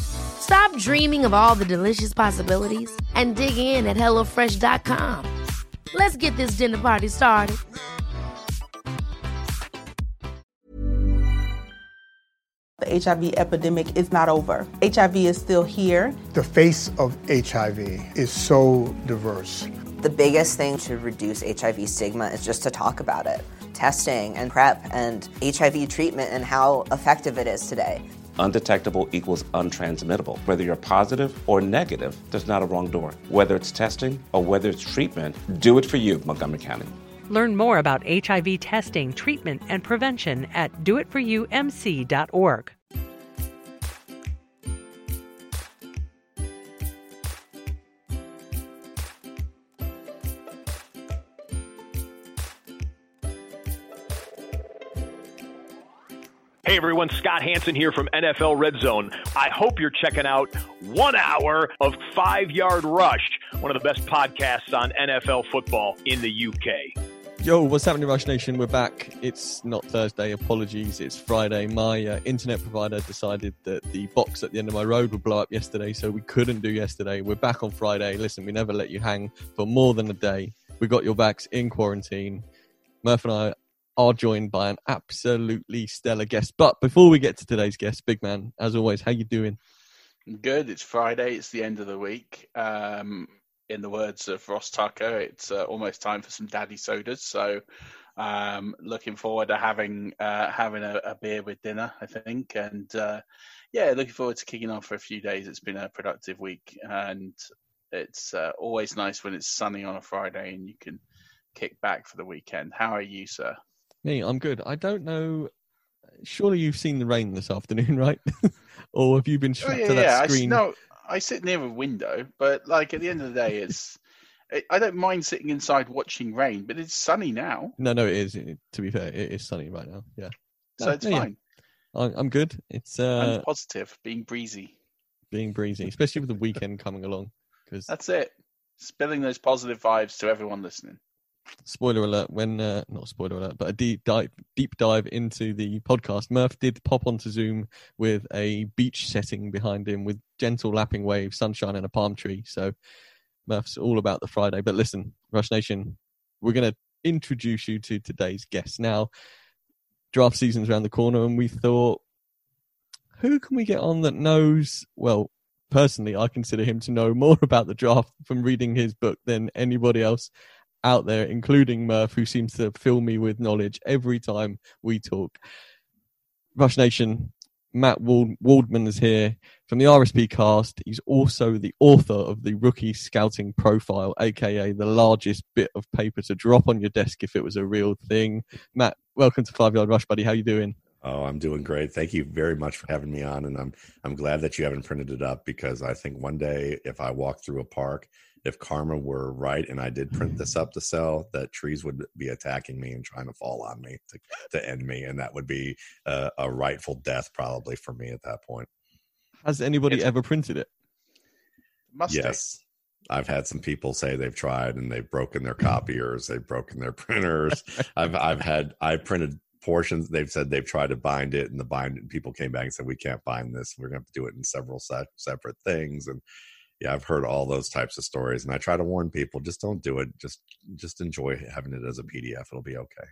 Stop dreaming of all the delicious possibilities and dig in at HelloFresh.com. Let's get this dinner party started. The HIV epidemic is not over. HIV is still here. The face of HIV is so diverse. The biggest thing to reduce HIV stigma is just to talk about it. Testing and PrEP and HIV treatment and how effective it is today. Undetectable equals untransmittable. Whether you're positive or negative, there's not a wrong door. Whether it's testing or whether it's treatment, do it for you, Montgomery County. Learn more about HIV testing, treatment, and prevention at doitforyoumc.org. Hey everyone, Scott Hanson here from NFL Red Zone. I hope you're checking out one hour of Five Yard Rush, one of the best podcasts on NFL football in the UK. Yo, what's happening, Rush Nation? We're back. It's not Thursday. Apologies. It's Friday. My uh, internet provider decided that the box at the end of my road would blow up yesterday, so we couldn't do yesterday. We're back on Friday. Listen, we never let you hang for more than a day. We got your backs in quarantine. Murph and I are joined by an absolutely stellar guest. But before we get to today's guest, big man, as always, how you doing? Good. It's Friday. It's the end of the week. Um, in the words of Ross Tucker, it's uh, almost time for some daddy sodas. So, um, looking forward to having uh, having a, a, beer with dinner. I think, and uh, yeah, looking forward to kicking off for a few days. It's been a productive week, and it's uh, always nice when it's sunny on a Friday and you can kick back for the weekend. How are you, sir? Me, I'm good. I don't know. Surely you've seen the rain this afternoon, right? or have you been strapped oh, yeah, to that yeah. screen? I, no, I sit near a window, but like at the end of the day, it's. I don't mind sitting inside watching rain, but it's sunny now. No, no, it is. To be fair, it is sunny right now. Yeah, so it's yeah, fine. I'm good. It's uh, I'm positive, being breezy, being breezy, especially with the weekend coming along. Because that's it. Spilling those positive vibes to everyone listening spoiler alert when uh, not spoiler alert but a deep dive deep dive into the podcast murph did pop onto zoom with a beach setting behind him with gentle lapping waves sunshine and a palm tree. So murph's all about the friday. But listen rush nation we're going to introduce you to today's guest. Now draft season's around the corner and we thought who can we get on that knows? Well personally i consider him to know more about the draft from reading his book than anybody else out there, including Murph, who seems to fill me with knowledge every time we talk. Rush Nation, Matt Wald- Waldman is here from the RSP cast. He's also the author of the Rookie Scouting Profile, aka the largest bit of paper to drop on your desk if it was a real thing. Matt, welcome to Five Yard Rush, buddy. How you doing? Oh, I'm doing great. Thank you very much for having me on, and I'm I'm glad that you haven't printed it up because I think one day if I walk through a park if karma were right and I did print mm-hmm. this up to sell, that trees would be attacking me and trying to fall on me to, to end me. And that would be a, a rightful death probably for me at that point. Has anybody it's, ever printed it? Must yes. I've had some people say they've tried and they've broken their copiers, they've broken their printers. I've I've had I printed portions they've said they've tried to bind it and the bind people came back and said we can't bind this we're going to have to do it in several se- separate things and yeah i've heard all those types of stories and i try to warn people just don't do it just just enjoy having it as a pdf it'll be okay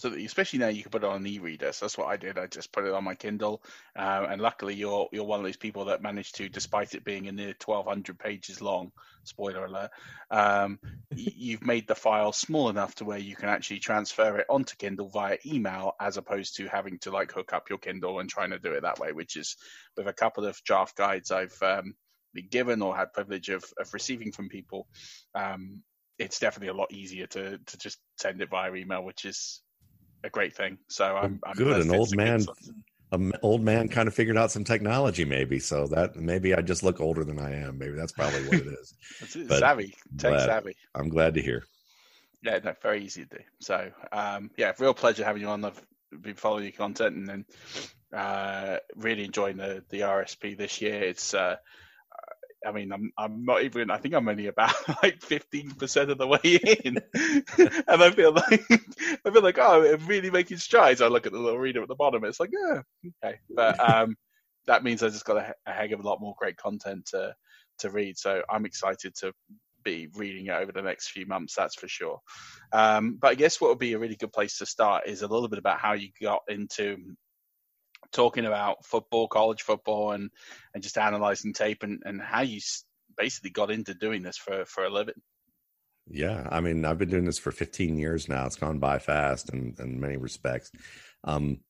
Absolutely, especially now you can put it on an e-reader. So that's what I did. I just put it on my Kindle, uh, and luckily you're you're one of those people that managed to, despite it being a near 1,200 pages long, spoiler alert, um, you've made the file small enough to where you can actually transfer it onto Kindle via email, as opposed to having to like hook up your Kindle and trying to do it that way. Which is with a couple of draft guides I've um, been given or had privilege of, of receiving from people. Um, it's definitely a lot easier to to just send it via email, which is a great thing. So I'm, I'm good. An old man, an old man kind of figured out some technology, maybe. So that maybe I just look older than I am. Maybe that's probably what it is. but savvy, tech glad, savvy. I'm glad to hear. Yeah, no, very easy to do. So um, yeah, real pleasure having you on. I've been following your content and then uh, really enjoying the the RSP this year. It's uh, I mean, I'm I'm not even. I think I'm only about like fifteen percent of the way in, and I feel like I feel like oh, I'm really making strides. I look at the little reader at the bottom. It's like yeah, okay, but um, that means I just got a, a heck of a lot more great content to to read. So I'm excited to be reading it over the next few months. That's for sure. Um, but I guess what would be a really good place to start is a little bit about how you got into talking about football, college football, and and just analyzing tape and and how you basically got into doing this for for a living. Yeah, I mean, I've been doing this for 15 years now. It's gone by fast in, in many respects. Um,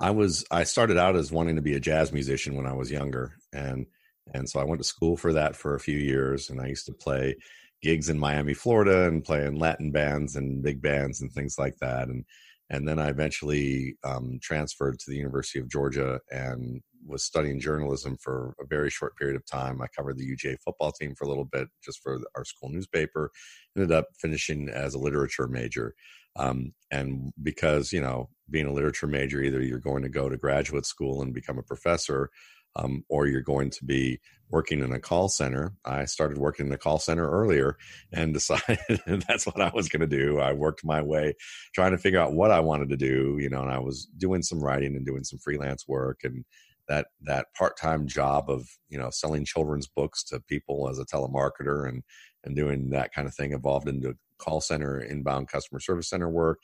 I was I started out as wanting to be a jazz musician when I was younger, and and so I went to school for that for a few years, and I used to play gigs in Miami, Florida, and play in Latin bands and big bands and things like that, and and then I eventually um, transferred to the University of Georgia and was studying journalism for a very short period of time. I covered the UGA football team for a little bit, just for our school newspaper. Ended up finishing as a literature major, um, and because you know, being a literature major, either you're going to go to graduate school and become a professor, um, or you're going to be working in a call center. I started working in a call center earlier and decided that's what I was going to do. I worked my way trying to figure out what I wanted to do, you know, and I was doing some writing and doing some freelance work and that that part-time job of, you know, selling children's books to people as a telemarketer and and doing that kind of thing evolved into call center inbound customer service center work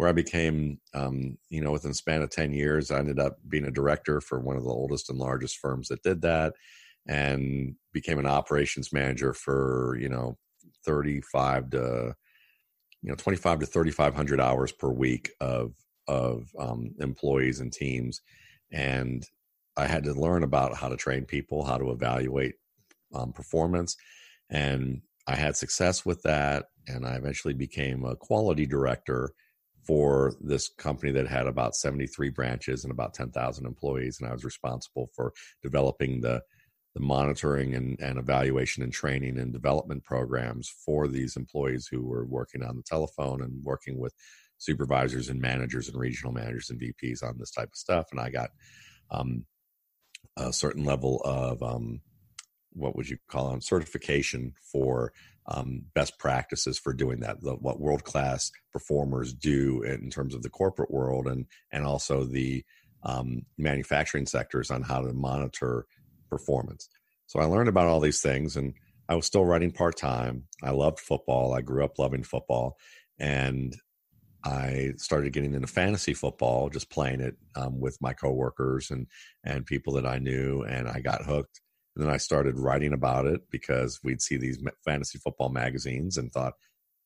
where I became, um, you know, within the span of 10 years, I ended up being a director for one of the oldest and largest firms that did that and became an operations manager for, you know, 35 to, you know, 25 to 3,500 hours per week of, of um, employees and teams. And I had to learn about how to train people, how to evaluate um, performance. And I had success with that. And I eventually became a quality director for this company that had about 73 branches and about 10,000 employees. And I was responsible for developing the, the monitoring and, and evaluation and training and development programs for these employees who were working on the telephone and working with supervisors and managers and regional managers and VPs on this type of stuff. And I got um, a certain level of um, what would you call it, certification for um, best practices for doing that, the, what world class performers do in terms of the corporate world and and also the um, manufacturing sectors on how to monitor performance. So I learned about all these things, and I was still writing part time. I loved football. I grew up loving football, and I started getting into fantasy football, just playing it um, with my coworkers and and people that I knew, and I got hooked and then I started writing about it because we'd see these fantasy football magazines and thought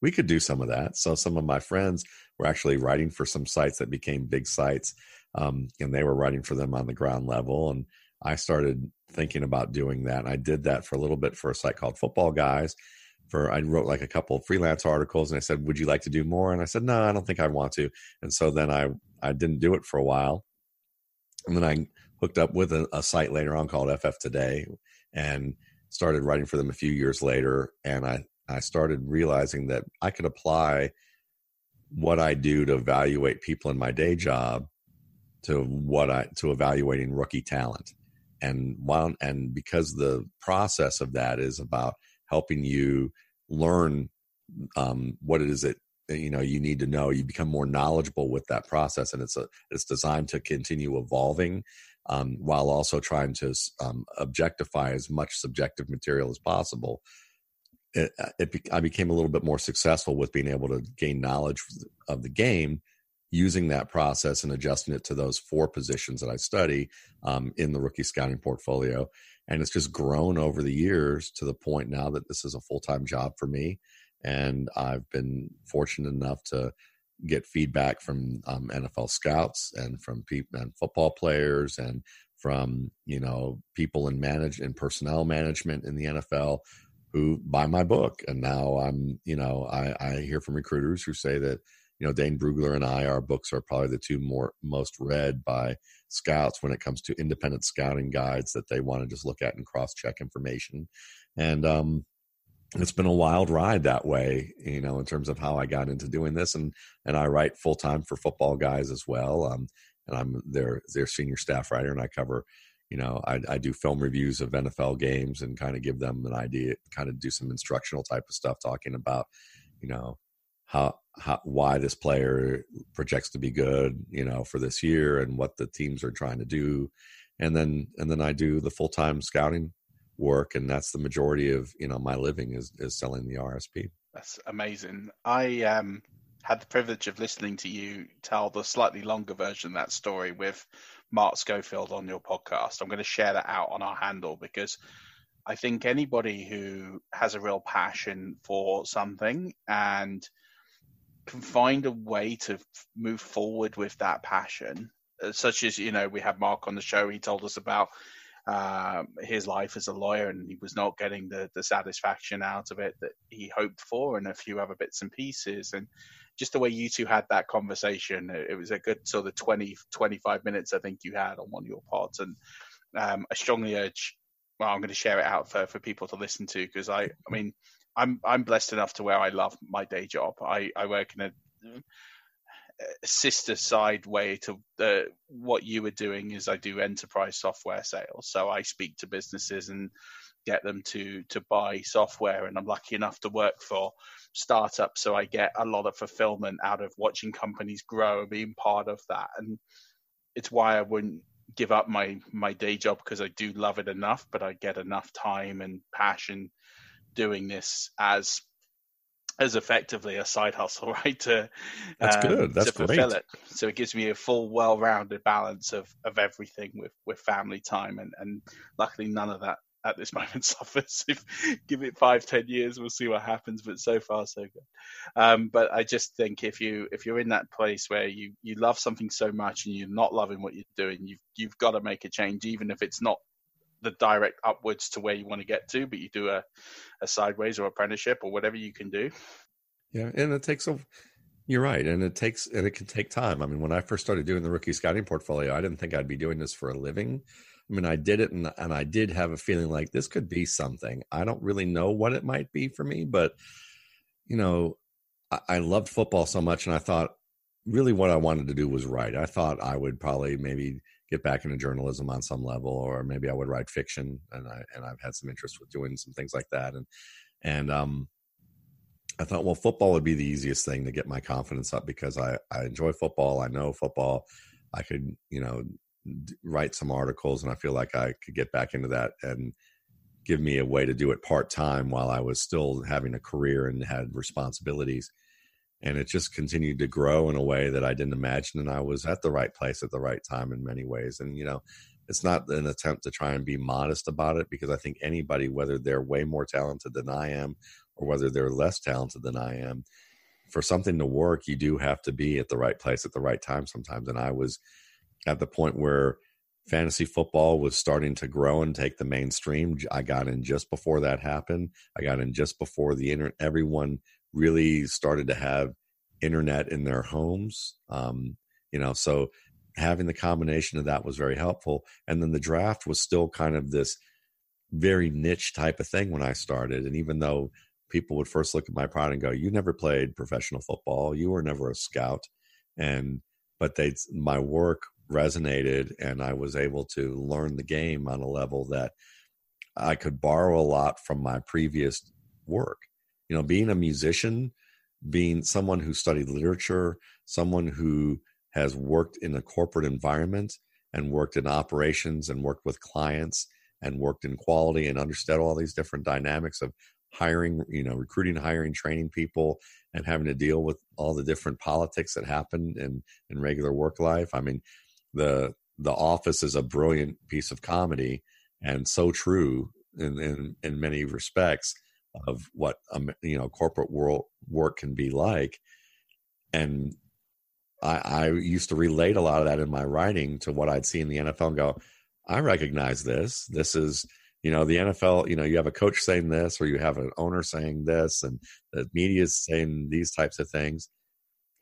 we could do some of that. So some of my friends were actually writing for some sites that became big sites, um, and they were writing for them on the ground level. And I started thinking about doing that. And I did that for a little bit for a site called Football Guys. For I wrote like a couple freelance articles, and I said, "Would you like to do more?" And I said, "No, I don't think I want to." And so then I I didn't do it for a while, and then I hooked up with a, a site later on called FF Today and started writing for them a few years later. And I, I started realizing that I could apply what I do to evaluate people in my day job to what I to evaluating rookie talent. And while and because the process of that is about helping you learn um, what it is that you know you need to know you become more knowledgeable with that process and it's a it's designed to continue evolving um, while also trying to um, objectify as much subjective material as possible it, uh, it i became a little bit more successful with being able to gain knowledge of the game using that process and adjusting it to those four positions that i study um, in the rookie scouting portfolio. And it's just grown over the years to the point now that this is a full-time job for me. And I've been fortunate enough to get feedback from um, NFL scouts and from people and football players and from you know people in manage and personnel management in the NFL who buy my book. And now I'm you know I, I hear from recruiters who say that you know Dane Brugler and I our books are probably the two more most read by scouts when it comes to independent scouting guides that they want to just look at and cross check information. And um it's been a wild ride that way, you know, in terms of how I got into doing this. And and I write full time for football guys as well. Um, and I'm their their senior staff writer, and I cover, you know, I, I do film reviews of NFL games and kind of give them an idea, kind of do some instructional type of stuff, talking about, you know, how how why this player projects to be good, you know, for this year and what the teams are trying to do. And then and then I do the full time scouting work and that's the majority of you know my living is is selling the rsp that's amazing. I um had the privilege of listening to you tell the slightly longer version of that story with mark schofield on your podcast. I'm going to share that out on our handle because i think anybody who has a real passion for something and can find a way to move forward with that passion uh, such as you know we had mark on the show he told us about um, his life as a lawyer, and he was not getting the the satisfaction out of it that he hoped for, and a few other bits and pieces, and just the way you two had that conversation, it, was a good sort of 20, 25 minutes I think you had on one of your pods, and um, I strongly urge. Well, I'm going to share it out for, for people to listen to because I, I mean, I'm I'm blessed enough to where I love my day job. I, I work in a sister side way to uh, what you were doing is I do enterprise software sales. So I speak to businesses and get them to to buy software and I'm lucky enough to work for startups so I get a lot of fulfillment out of watching companies grow and being part of that and it's why I wouldn't give up my my day job because I do love it enough but I get enough time and passion doing this as as effectively a side hustle, right? To that's um, good. That's to fulfill great. it. So it gives me a full, well-rounded balance of of everything with with family time, and and luckily none of that at this moment suffers. If give it five, ten years, we'll see what happens. But so far, so good. Um, but I just think if you if you're in that place where you you love something so much and you're not loving what you're doing, you've you've got to make a change, even if it's not the direct upwards to where you want to get to, but you do a, a sideways or apprenticeship or whatever you can do. Yeah, and it takes a. You're right, and it takes and it can take time. I mean, when I first started doing the rookie scouting portfolio, I didn't think I'd be doing this for a living. I mean, I did it, and and I did have a feeling like this could be something. I don't really know what it might be for me, but you know, I, I loved football so much, and I thought really what I wanted to do was write. I thought I would probably maybe get back into journalism on some level, or maybe I would write fiction. And I and I've had some interest with doing some things like that. And and um, I thought, well, football would be the easiest thing to get my confidence up because I I enjoy football. I know football. I could you know write some articles, and I feel like I could get back into that and give me a way to do it part time while I was still having a career and had responsibilities and it just continued to grow in a way that I didn't imagine. And I was at the right place at the right time in many ways. And, you know, it's not an attempt to try and be modest about it because I think anybody, whether they're way more talented than I am or whether they're less talented than I am, for something to work, you do have to be at the right place at the right time sometimes. And I was at the point where fantasy football was starting to grow and take the mainstream. I got in just before that happened. I got in just before the internet. Everyone really started to have internet in their homes. Um, you know, so having the combination of that was very helpful. And then the draft was still kind of this very niche type of thing when I started. And even though people would first look at my product and go, "You never played professional football. You were never a scout," and but they my work resonated, and I was able to learn the game on a level that I could borrow a lot from my previous work you know being a musician being someone who studied literature, someone who has worked in a corporate environment and worked in operations and worked with clients and worked in quality and understood all these different dynamics of hiring, you know, recruiting, hiring, training people, and having to deal with all the different politics that happen in in regular work life. I mean, the the Office is a brilliant piece of comedy and so true in in, in many respects of what um, you know corporate world work can be like, and I, I used to relate a lot of that in my writing to what I'd see in the NFL and go, I recognize this. This is you know the nfl you know you have a coach saying this or you have an owner saying this and the media is saying these types of things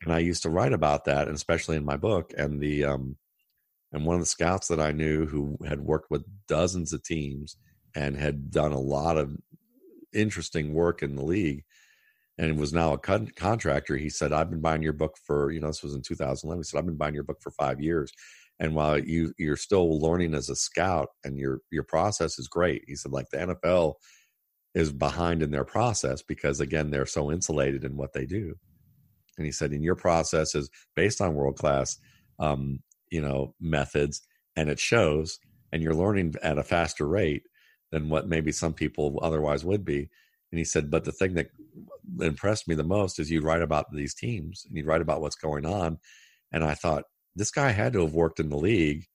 and i used to write about that and especially in my book and the um and one of the scouts that i knew who had worked with dozens of teams and had done a lot of interesting work in the league and was now a con- contractor he said i've been buying your book for you know this was in 2011 he said i've been buying your book for five years and while you you're still learning as a scout and your your process is great he said like the nfl is behind in their process because again they're so insulated in what they do. And he said in your process is based on world class um, you know methods and it shows and you're learning at a faster rate than what maybe some people otherwise would be. And he said but the thing that impressed me the most is you write about these teams and you write about what's going on. And i thought this guy had to have worked in the league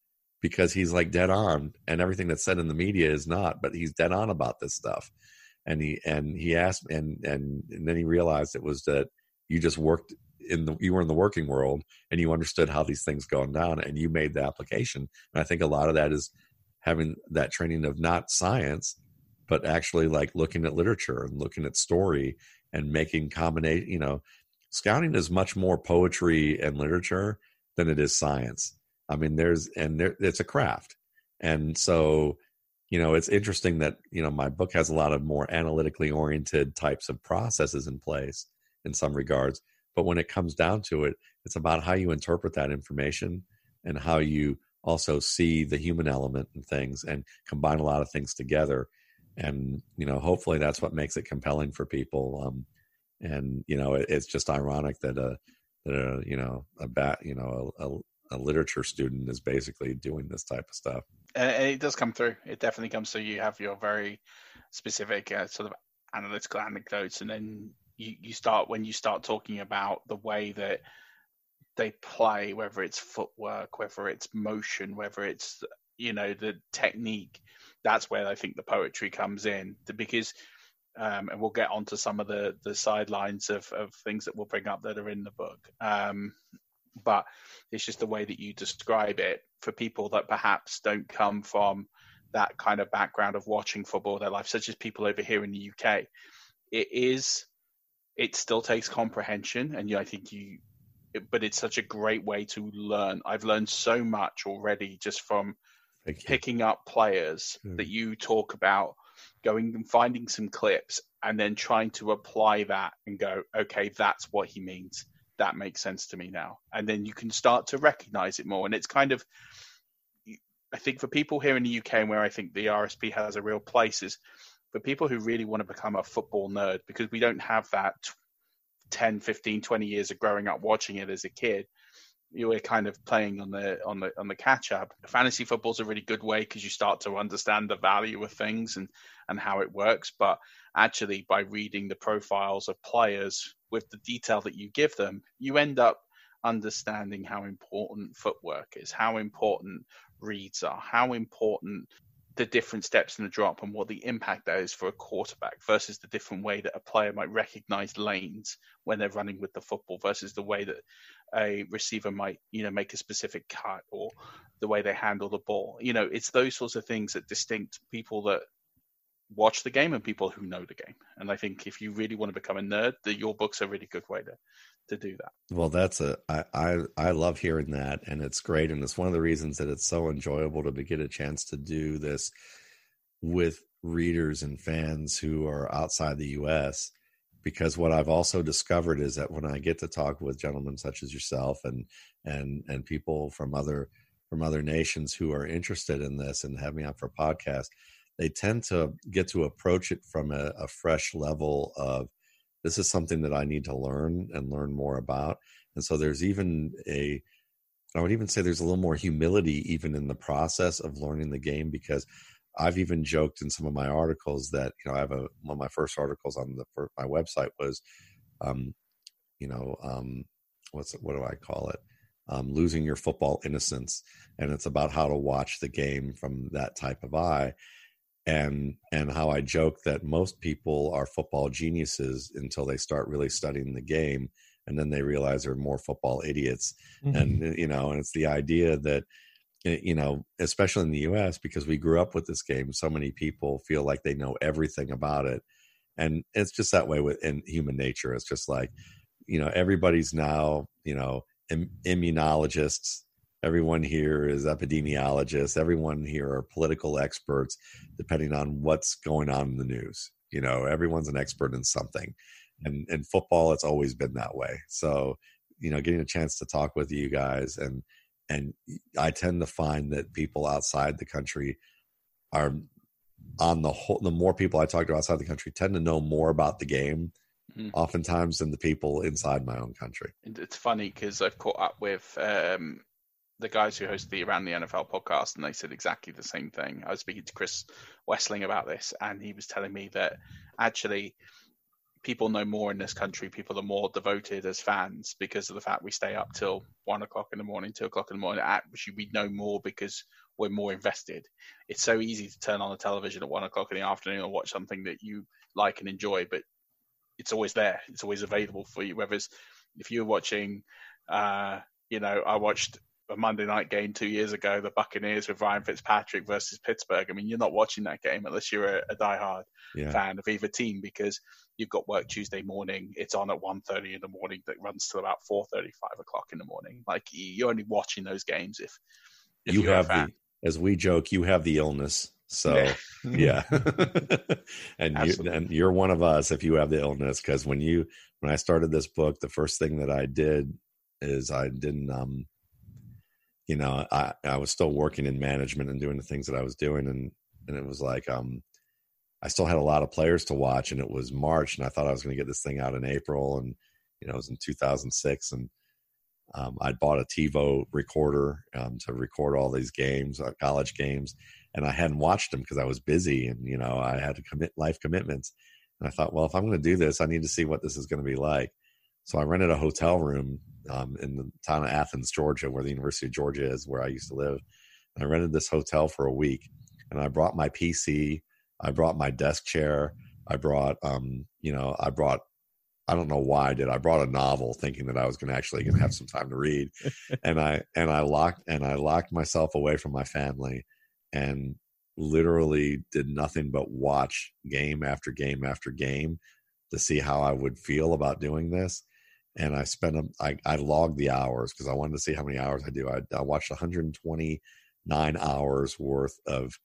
because he's like dead on and everything that's said in the media is not but he's dead on about this stuff. And he and he asked and and, and then he realized it was that you just worked in the you were in the working world and you understood how these things going down and you made the application. And i think a lot of that is having that training of not science but actually like looking at literature and looking at story and making combination you know scouting is much more poetry and literature than it is science. I mean, there's and there, it's a craft, and so you know it's interesting that you know my book has a lot of more analytically oriented types of processes in place in some regards. But when it comes down to it, it's about how you interpret that information and how you also see the human element and things and combine a lot of things together. And you know, hopefully, that's what makes it compelling for people. Um, and you know, it, it's just ironic that a that a you know a bat you know a, a, a, literature student is basically doing this type of stuff and it does come through it definitely comes through you have your very specific uh, sort of analytical anecdotes and then you, you start when you start talking about the way that they play whether it's footwork whether it's motion whether it's you know the technique that's where i think the poetry comes in because um, and we'll get onto some of the the sidelines of, of things that we'll bring up that are in the book. Um, but it's just the way that you describe it for people that perhaps don't come from that kind of background of watching football their life, such as people over here in the UK. It is, it still takes comprehension, and I think you, but it's such a great way to learn. I've learned so much already just from picking up players mm. that you talk about going and finding some clips and then trying to apply that and go, okay, that's what he means. That makes sense to me now. And then you can start to recognize it more. And it's kind of, I think for people here in the UK and where I think the RSP has a real place is for people who really want to become a football nerd because we don't have that 10, 15, 20 years of growing up watching it as a kid you were kind of playing on the on the on the catch up. Fantasy football is a really good way because you start to understand the value of things and and how it works. But actually, by reading the profiles of players with the detail that you give them, you end up understanding how important footwork is, how important reads are, how important the different steps in the drop and what the impact that is for a quarterback versus the different way that a player might recognize lanes when they're running with the football versus the way that a receiver might you know make a specific cut or the way they handle the ball. You know it's those sorts of things that distinct people that watch the game and people who know the game. And i think if you really want to become a nerd the, your book's a really good way to to do that. Well, that's a I, I I love hearing that, and it's great, and it's one of the reasons that it's so enjoyable to get a chance to do this with readers and fans who are outside the U.S. Because what I've also discovered is that when I get to talk with gentlemen such as yourself and and and people from other from other nations who are interested in this and have me on for a podcast, they tend to get to approach it from a, a fresh level of this is something that I need to learn and learn more about. And so there's even a, I would even say there's a little more humility even in the process of learning the game because I've even joked in some of my articles that you know I have a one of my first articles on the my website was, um, you know, um, what's what do I call it? Um, losing your football innocence, and it's about how to watch the game from that type of eye and and how I joke that most people are football geniuses until they start really studying the game, and then they realize they're more football idiots. Mm-hmm. And you know, and it's the idea that eh, you know, especially in the U.S. because we grew up with this game, so many people feel like they know everything about it, and it's just that way with in human nature. It's just like you know, everybody's now you know Im- immunologists everyone here is epidemiologists everyone here are political experts depending on what's going on in the news. You know everyone's an expert in something. And in football it's always been that way. So you know getting a chance to talk with you guys and and i tend to find that people outside the country are on the whole the more people i talk to outside the country tend to know more about the game mm. oftentimes than the people inside my own country. It's funny because i've caught up with um, the guys who host the Around the NFL podcast, and they said exactly the same thing. I was speaking to Chris Wesseling about this, and he was telling me that actually people know more in this country. People are more devoted as fans because of the fact we stay up till one o'clock in the morning, two o'clock in the morning. Actually, we know more because we're more invested. It's so easy to turn on the television at one o'clock in the afternoon and watch something that you like and enjoy, but it's always there. It's always available for you. Whereas if you're watching, uh, you know, I watched a Monday night game two years ago, the Buccaneers with Ryan Fitzpatrick versus Pittsburgh. I mean, you're not watching that game unless you're a, a diehard yeah. fan of either team because you've got work Tuesday morning. It's on at 1.30 in the morning that runs till about 4.30, 5 o'clock in the morning. Like you're only watching those games if, if you have the, as we joke, you have the illness. So yeah, and you and you're one of us if you have the illness because when you when I started this book, the first thing that I did is I didn't um you know, I, I was still working in management and doing the things that I was doing. And, and it was like, um, I still had a lot of players to watch and it was March and I thought I was going to get this thing out in April. And, you know, it was in 2006 and, um, I'd bought a TiVo recorder um, to record all these games, uh, college games, and I hadn't watched them because I was busy and you know I had to commit life commitments. And I thought, well, if I'm going to do this, I need to see what this is going to be like. So I rented a hotel room um, in the town of Athens, Georgia, where the University of Georgia is, where I used to live. And I rented this hotel for a week, and I brought my PC, I brought my desk chair, I brought, um, you know, I brought. I don't know why I did. I brought a novel thinking that I was going to actually going to have some time to read, and I and I locked and I locked myself away from my family, and literally did nothing but watch game after game after game to see how I would feel about doing this and I spent them. I, I logged the hours because I wanted to see how many hours I do. I, I watched 129 hours worth of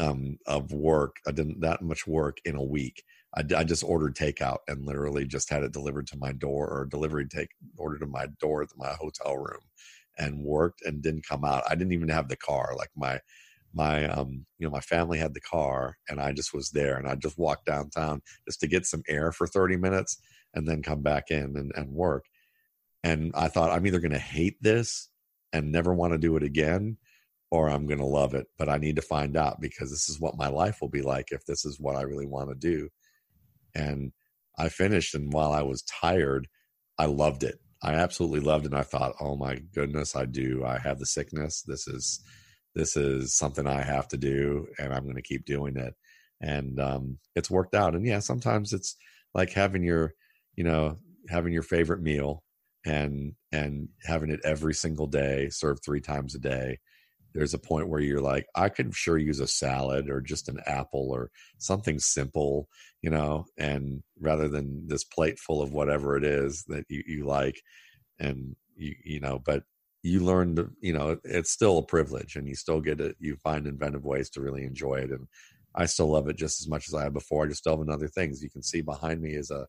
um of work. I didn't that much work in a week. I, I just ordered takeout and literally just had it delivered to my door or delivery take ordered to my door at my hotel room and worked and didn't come out. I didn't even have the car. Like my my um you know my family had the car and I just was there and I just walked downtown just to get some air for 30 minutes and then come back in and, and work. And I thought, I'm either going to hate this and never want to do it again, or I'm going to love it. But I need to find out because this is what my life will be like if this is what I really want to do. And I finished, and while I was tired, I loved it. I absolutely loved it. And I thought, oh my goodness, I do. I have the sickness. This is this is something I have to do, and I'm going to keep doing it. And um, it's worked out. And yeah, sometimes it's like having your you know having your favorite meal and and having it every single day served three times a day there's a point where you're like i could sure use a salad or just an apple or something simple you know and rather than this plate full of whatever it is that you, you like and you you know but you learn to you know it's still a privilege and you still get it you find inventive ways to really enjoy it and i still love it just as much as i have before. I just still have other things. You can see behind me is a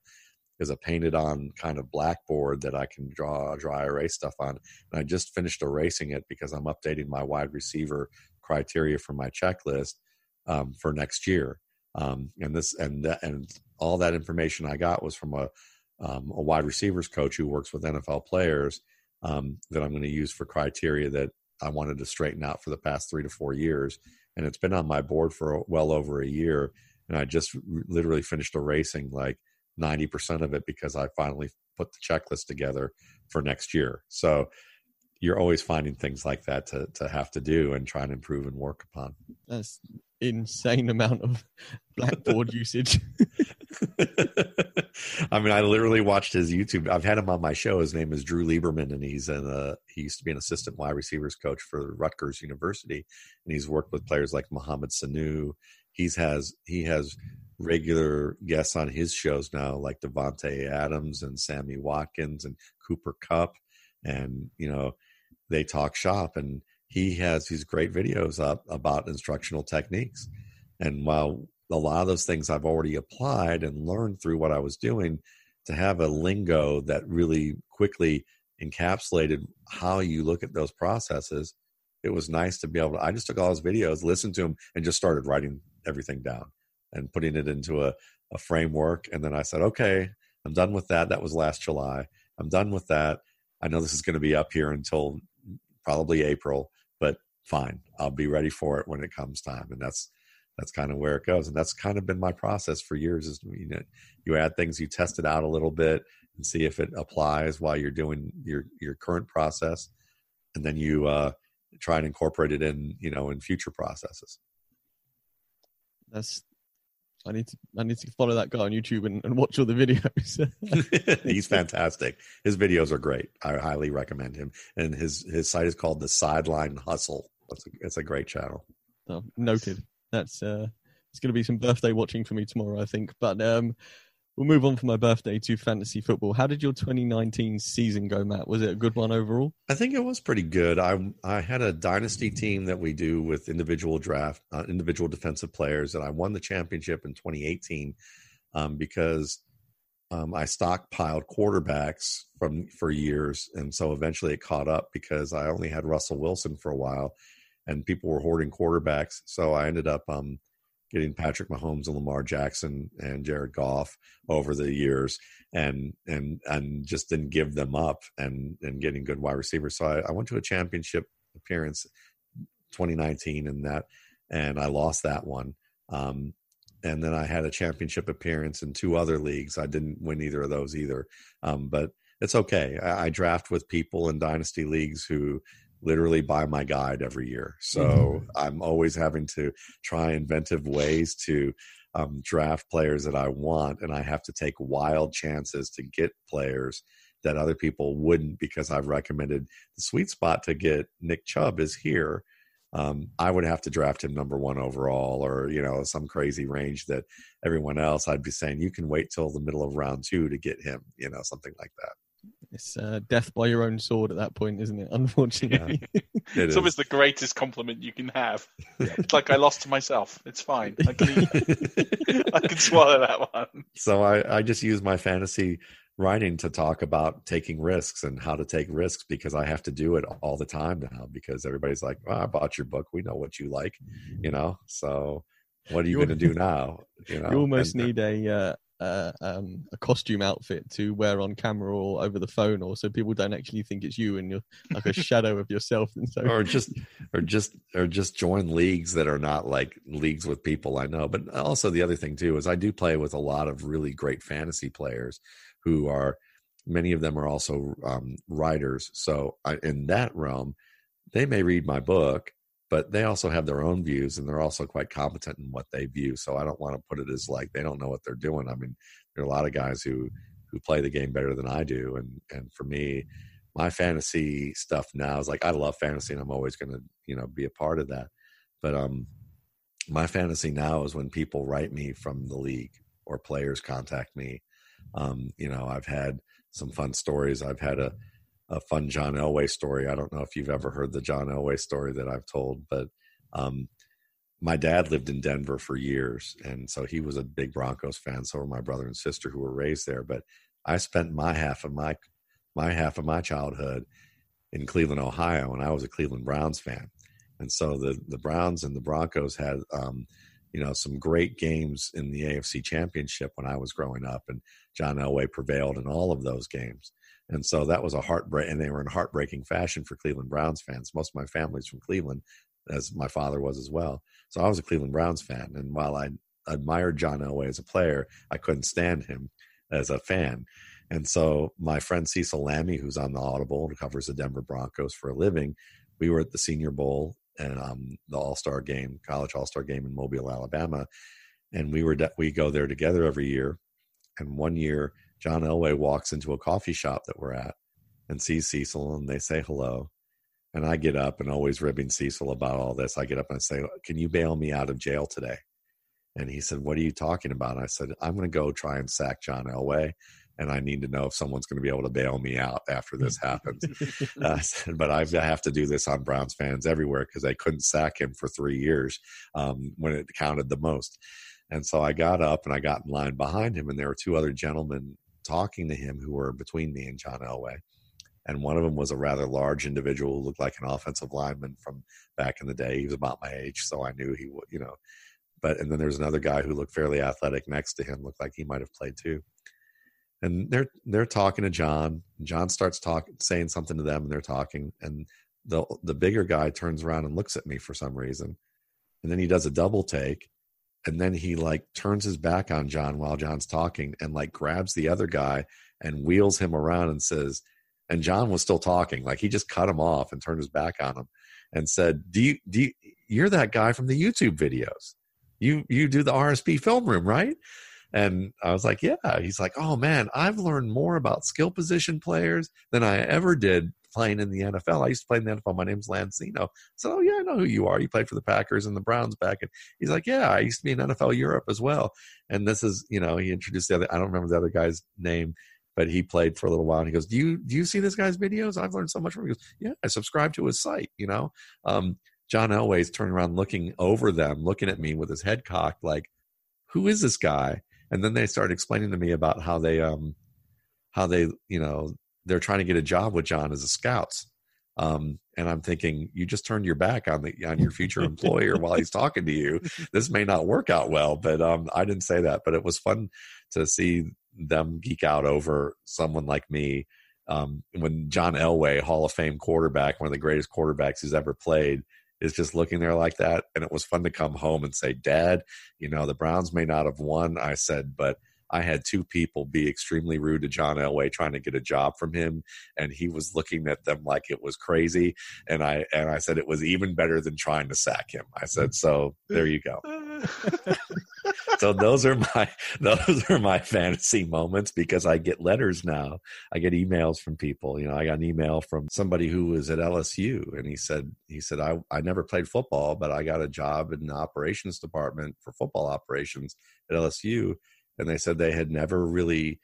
is a painted on kind of blackboard that I can draw dry erase stuff on. And I just finished erasing it because I'm updating my wide receiver criteria for my checklist um, for next year. Um, and this and that and all that information I got was from a um, a wide receivers coach who works with NFL players um, that I'm going to use for criteria that I wanted to straighten out for the past three to four years. And it's been on my board for well over a year. And I just literally finished erasing like 90% of it because I finally put the checklist together for next year. So you're always finding things like that to, to have to do and try and improve and work upon. That's insane amount of blackboard usage. I mean, I literally watched his YouTube. I've had him on my show. His name is Drew Lieberman, and he's an uh, he used to be an assistant wide receivers coach for Rutgers University, and he's worked with players like Mohamed Sanu. He's has he has regular guests on his shows now, like Davante Adams and Sammy Watkins and Cooper Kupp, and you know they talk shop and he has these great videos up about instructional techniques. And while a lot of those things I've already applied and learned through what I was doing, to have a lingo that really quickly encapsulated how you look at those processes, it was nice to be able to. I just took all those videos, listened to them, and just started writing everything down and putting it into a, a framework. And then I said, okay, I'm done with that. That was last July. I'm done with that. I know this is going to be up here until probably April, but fine, I'll be ready for it when it comes time. And that's that's kind of where it goes. And that's kind of been my process for years. Is you know, you add things, you test it out a little bit and see if it applies while you're doing your your current process, and then you uh, try and incorporate it in you know in future processes. That's I need to I need to follow that guy on YouTube and, and watch all the videos. He's fantastic. His videos are great. I highly recommend him. And his his site is called the Sideline Hustle. It's a, it's a great channel. Oh, noted. That's uh, it's going to be some birthday watching for me tomorrow, I think. But um, we'll move on for my birthday to fantasy football. How did your 2019 season go, Matt? Was it a good one overall? I think it was pretty good. I I had a dynasty team that we do with individual draft, uh, individual defensive players, and I won the championship in 2018 um, because um, I stockpiled quarterbacks from for years, and so eventually it caught up because I only had Russell Wilson for a while, and people were hoarding quarterbacks. So I ended up um, getting Patrick Mahomes and Lamar Jackson and Jared Goff over the years, and and and just didn't give them up, and and getting good wide receivers. So I, I went to a championship appearance, 2019, and that, and I lost that one. Um, and then I had a championship appearance in two other leagues. I didn't win either of those either, um, but it's okay. I, I draft with people in dynasty leagues who literally buy my guide every year. So mm-hmm. I'm always having to try inventive ways to um, draft players that I want, and I have to take wild chances to get players that other people wouldn't because I've recommended the sweet spot to get Nick Chubb is here. Um, I would have to draft him number one overall, or you know some crazy range that everyone else. I'd be saying you can wait till the middle of round two to get him, you know, something like that. It's uh, death by your own sword at that point, isn't it? Unfortunately, yeah, it it's is. always the greatest compliment you can have. It's like I lost to myself. It's fine. I can, I can swallow that one. So I, I just use my fantasy writing to talk about taking risks and how to take risks because I have to do it all the time now because everybody's like, oh, I bought your book. We know what you like, you know. So what are you going to do now? You know, you almost and, uh, need a uh, uh, um, a costume outfit to wear on camera or over the phone, or so people don't actually think it's you and you're like a shadow of yourself. And so, or just, or just, or just join leagues that are not like leagues with people I know. But also the other thing too is I do play with a lot of really great fantasy players who are many of them are also um, writers. So I, in that realm, they may read my book but they also have their own views and they're also quite competent in what they view. So I don't want to put it as like they don't know what they're doing. I mean, there are a lot of guys who who play the game better than I do, and and for me, my fantasy stuff now is like I love fantasy and I'm always going to you know be a part of that. But um, my fantasy now is when people write me from the league or players contact me. Um, you know, I've had some fun stories. I've had a a fun John Elway story. I don't know if you've ever heard the John Elway story that I've told, but um, my dad lived in Denver for years, and so he was a big Broncos fan. So were my brother and sister who were raised there. But I spent my half of my my half of my childhood in Cleveland, Ohio, and I was a Cleveland Browns fan. And so the the Browns and the Broncos had um, you know, some great games in the AFC Championship when I was growing up, and John Elway prevailed in all of those games. And so that was a heartbreak, and they were in heartbreaking fashion for Cleveland Browns fans. Most of my family's from Cleveland, as my father was as well. So I was a Cleveland Browns fan, and while I admired John Elway as a player, I couldn't stand him as a fan. And so my friend Cecil Lammey, who's on the Audible and covers the Denver Broncos for a living, we were at the Senior Bowl and um, the All Star game, college All Star game in Mobile, Alabama, and we were de- we go there together every year. And one year, John Elway walks into a coffee shop that we're at and sees Cecil, and they say hello. And I get up and always ribbing Cecil about all this. I get up and I say, "Can you bail me out of jail today?" And he said, "What are you talking about?" I said, "I'm going to go try and sack John Elway." and I need to know if someone's going to be able to bail me out after this happens. uh, but I have to do this on Browns fans everywhere because they couldn't sack him for three years um, when it counted the most. And so I got up and I got in line behind him, and there were two other gentlemen talking to him who were between me and John Elway. And one of them was a rather large individual who looked like an offensive lineman from back in the day. He was about my age, so I knew he would, you know. But and then there's another guy who looked fairly athletic next to him, looked like he might have played too and they're they're talking to John. John starts talking, saying something to them, and they're talking. And the the bigger guy turns around and looks at me for some reason, and then he does a double take, and then he like turns his back on John while John's talking, and like grabs the other guy and wheels him around and says, and John was still talking, like he just cut him off and turned his back on him, and said, "Do you do you, you're that guy from the YouTube videos? You you do the RSP film room, right?" And I was like, yeah. He's like, oh man, I've learned more about skill position players than I ever did playing in the NFL. I used to play in the NFL. My name's Lance Zeno. So, oh, yeah, I know who you are. You played for the Packers and the Browns back. And he's like, yeah, I used to be in NFL Europe as well. And this is, you know, he introduced the other, I don't remember the other guy's name, but he played for a little while. And he goes, do you, do you see this guy's videos? I've learned so much from him. He goes, yeah, I subscribe to his site, you know? Um, John Elway's turning around looking over them, looking at me with his head cocked, like, who is this guy? and then they started explaining to me about how they um how they you know they're trying to get a job with John as a scouts. Um, and I'm thinking, you just turned your back on the on your future employer while he's talking to you. This may not work out well, but um, I didn't say that. But it was fun to see them geek out over someone like me. Um, when John Elway, Hall of Fame quarterback, one of the greatest quarterbacks who's ever played, is just looking there like that. And it was fun to come home and say, Dad, you know, the Browns may not have won. I said, but I had two people be extremely rude to John Elway trying to get a job from him, and he was looking at them like it was crazy. And I and I said it was even better than trying to sack him. I said, so there you go. so those are my those are my fantasy moments because I get letters now. I get emails from people. You know, I got an email from somebody who was at LSU and he said he said I I never played football, but I got a job in the operations department for football operations at LSU and they said they had never really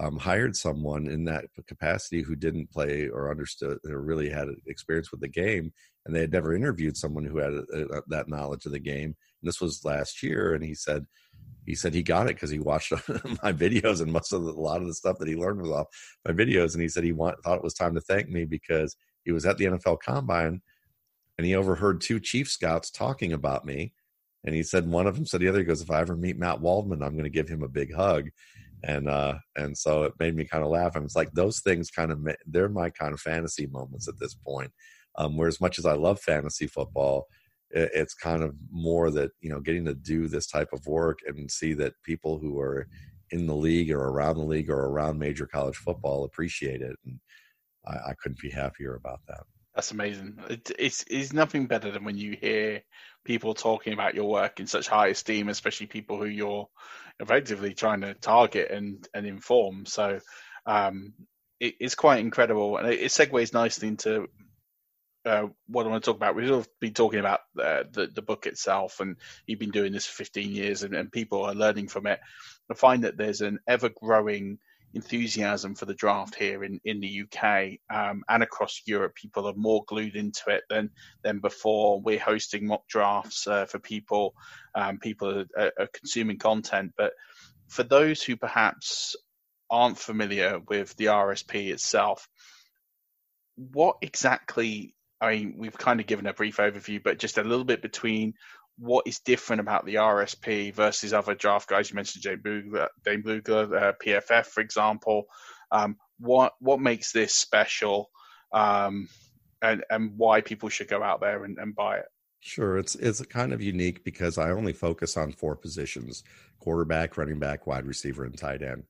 um, hired someone in that capacity who didn't play or understood or really had experience with the game and they had never interviewed someone who had a, a, that knowledge of the game. And this was last year and he said he said he got it because he watched my videos and most of the, a lot of the stuff that he learned was off my videos and he said he want, thought it was time to thank me because he was at the nfl combine and he overheard two chief scouts talking about me and he said one of them said the other he goes if i ever meet matt waldman i'm going to give him a big hug. And uh and so it made me kind of laugh. And it's like those things kind of they're my kind of fantasy moments at this point um where as much as i love fantasy football it, it's kind of more that you know getting to do this type of work and see that people who are in the league or around the league or around major college football appreciate it. And i, I couldn't be happier about that that's amazing. It, it's it's nothing better than when you hear people talking about your work in such high esteem, especially people who you're effectively trying to target and and inform. So um, it, it's quite incredible, and it, it segues nicely into uh, what I want to talk about. We've been talking about uh, the the book itself, and you've been doing this for 15 years, and, and people are learning from it. I find that there's an ever growing enthusiasm for the draft here in, in the UK um, and across Europe. People are more glued into it than than before. We're hosting mock drafts uh, for people. Um, people are, are, consuming content, but for those who perhaps aren't familiar with the RSP itself, what exactly? I mean, we've kind of given a brief overview, but just a little bit between what is different about the RSP versus other draft guys? You mentioned Jay Brugler, Dane Brugler, uh, PFF, for example. Um, what what makes this special, um, and and why people should go out there and, and buy it? Sure, it's it's kind of unique because I only focus on four positions: quarterback, running back, wide receiver, and tight end.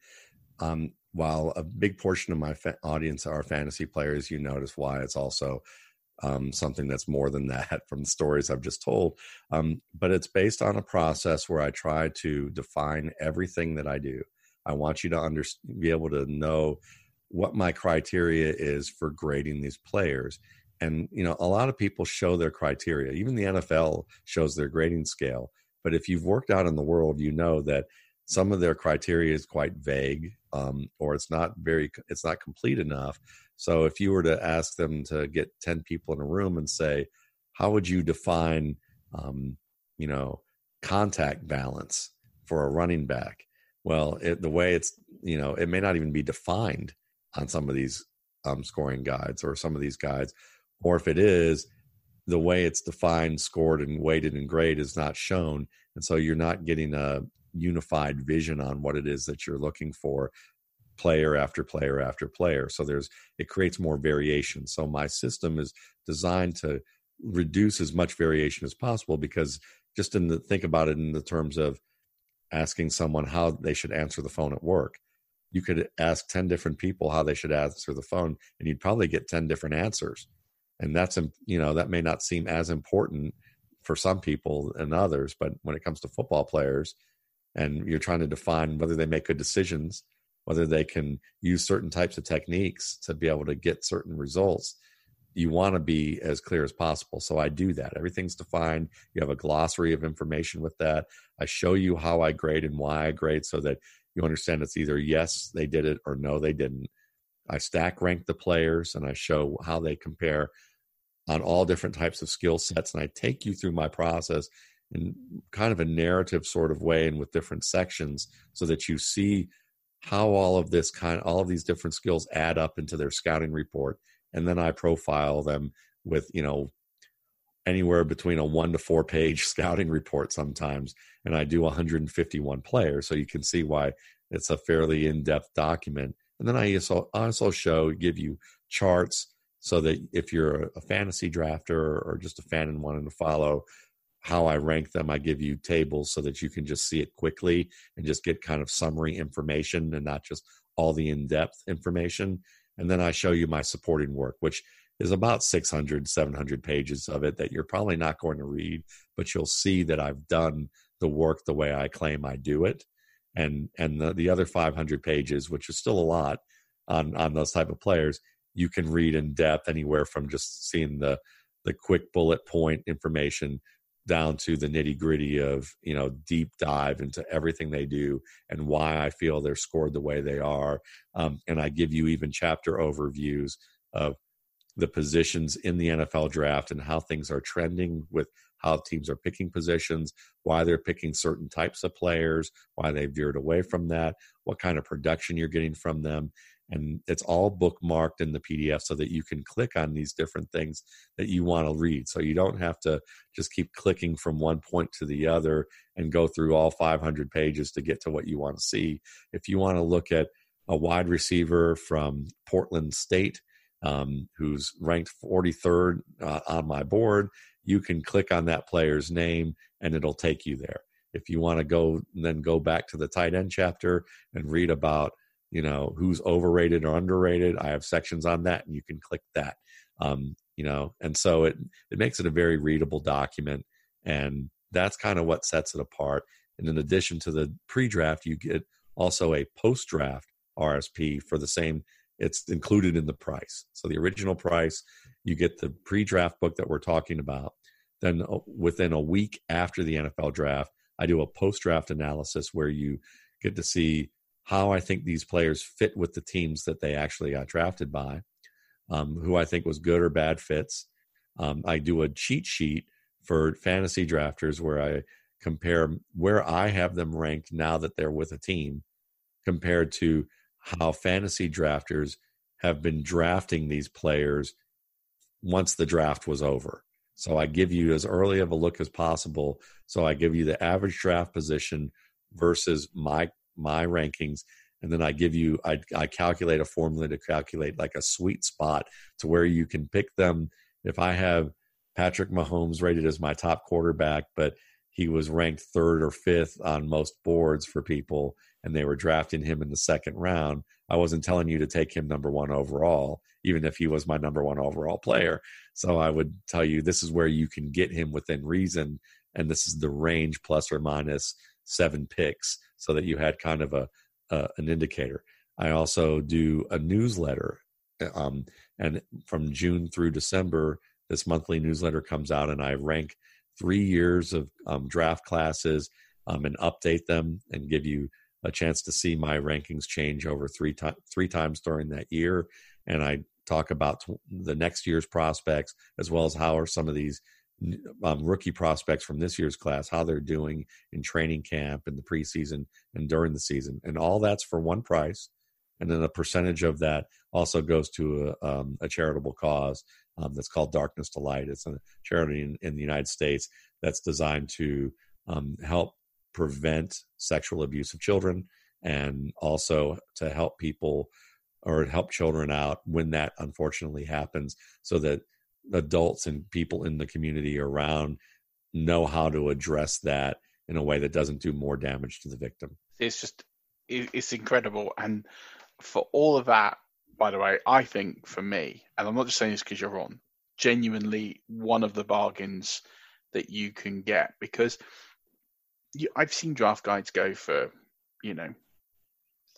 Um, while a big portion of my fa- audience are fantasy players, you notice why it's also um, something that's more than that from the stories I've just told. Um, but it's based on a process where I try to define everything that I do. I want you to under, be able to know what my criteria is for grading these players. And you know, a lot of people show their criteria. Even the NFL shows their grading scale. But if you've worked out in the world, you know that some of their criteria is quite vague um, or it's not very it's not complete enough so if you were to ask them to get 10 people in a room and say how would you define um, you know contact balance for a running back? Well it, the way it's you know it may not even be defined on some of these um, scoring guides or some of these guides or if it is the way it's defined scored and weighted and graded is not shown and so you're not getting a unified vision on what it is that you're looking for player after player after player. So there's it creates more variation. So my system is designed to reduce as much variation as possible because just in the think about it in the terms of asking someone how they should answer the phone at work. You could ask 10 different people how they should answer the phone and you'd probably get 10 different answers. And that's you know that may not seem as important for some people and others but when it comes to football players and you're trying to define whether they make good decisions whether they can use certain types of techniques to be able to get certain results you want to be as clear as possible. So i do that. Everything's defined. You have a glossary of information with that. I show you how i grade and why i grade so that you understand it's either yes they did it or no they didn't. I stack rank the players and i show how they compare on all different types of skill sets and i take you through my process in kind of a narrative sort of way and with different sections so that you see how all of this kind all of these different skills add up into their scouting report and then i profile them with you know anywhere between a one to four page scouting report sometimes and i do 151 players so you can see why it's a fairly in-depth document. And then i also, also show give you charts so that if you're a fantasy drafter or just a fan and wanting to follow how I rank them. I give you tables so that you can just see it quickly and just get kind of summary information and not just all the in depth information. And then I show you my supporting work, which is about 600, 700 pages of it that you're probably not going to read, but you'll see that I've done the work the way I claim I do it. And, and the, the other 500 pages, which is still a lot on, on those type of players, you can read in depth anywhere from just seeing the, the quick bullet point information down to the nitty gritty of you know deep dive into everything they do and why I feel they're scored the way they are, um, and I give you even chapter overviews of the positions in the NFL draft and how things are trending with how teams are picking positions, why they're picking certain types of players, why they veered away from that, what kind of production you're getting from them, and it's all bookmarked in the PDF so that you can click on these different things that you want to read. So you don't have to just keep clicking from one point to the other and go through all 500 pages to get to what you want to see. If you want to look at a wide receiver from Portland State um, who's ranked 43rd uh, on my board, you can click on that player's name and it'll take you there. If you want to go, then go back to the tight end chapter and read about you know who's overrated or underrated i have sections on that and you can click that um, you know and so it it makes it a very readable document and that's kind of what sets it apart. And in addition to the pre-draft you get also a post-draft rsp for the same it's included in the price. So the original price you get the pre-draft book that we're talking about. Then uh, within a week after the nfl draft i do a post-draft analysis where you get to see how I think these players fit with the teams that they actually got drafted by, um, who I think was good or bad fits. Um, I do a cheat sheet for fantasy drafters where I compare where I have them ranked now that they're with a team compared to how fantasy drafters have been drafting these players once the draft was over. So I give you as early of a look as possible. So I give you the average draft position versus my my rankings and then I give you I, I calculate a formula to calculate like a sweet spot to where you can pick them. If I have Patrick Mahomes rated as my top quarterback, but he was ranked third or fifth on most boards for people, and they were drafting him in the second round. I wasn't telling you to take him number one overall, even if he was my number one overall player. So I would tell you this is where you can get him within reason, and this is the range plus or minus seven picks, so that you had kind of a uh, an indicator. I also do a newsletter, um, and from June through December, this monthly newsletter comes out, and I rank three years of um, draft classes um, and update them and give you a chance to see my rankings change over three times three times during that year. And I talk about the next year's prospects as well as how are some of these um, rookie prospects from this year's class, how they're doing in training camp and the preseason and during the season, and all that's for one price. And then a percentage of that also goes to a, um, a charitable cause um, that's called Darkness to Light. It's a charity in, in the United States that's designed to um, help prevent sexual abuse of children and also to help people or help children out when that unfortunately happens so that adults and people in the community around know how to address that in a way that doesn't do more damage to the victim. It's just it's incredible, and for all of that, by the way, I think for me, and I'm not just saying this because you're on, genuinely one of the bargains that you can get because you, I've seen draft guides go for you know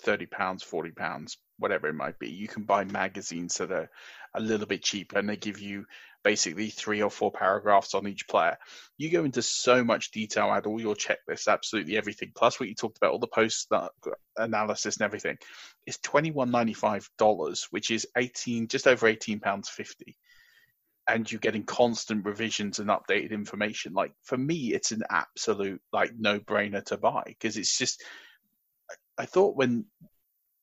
thirty pounds, forty pounds, whatever it might be. You can buy magazines that are a little bit cheaper and they give you basically three or four paragraphs on each player. You go into so much detail, add all your checklists, absolutely everything, plus what you talked about, all the post analysis and everything. It's twenty one ninety five dollars, which is eighteen, just over eighteen pounds fifty. And you're getting constant revisions and updated information. Like for me, it's an absolute like no brainer to buy because it's just. I thought when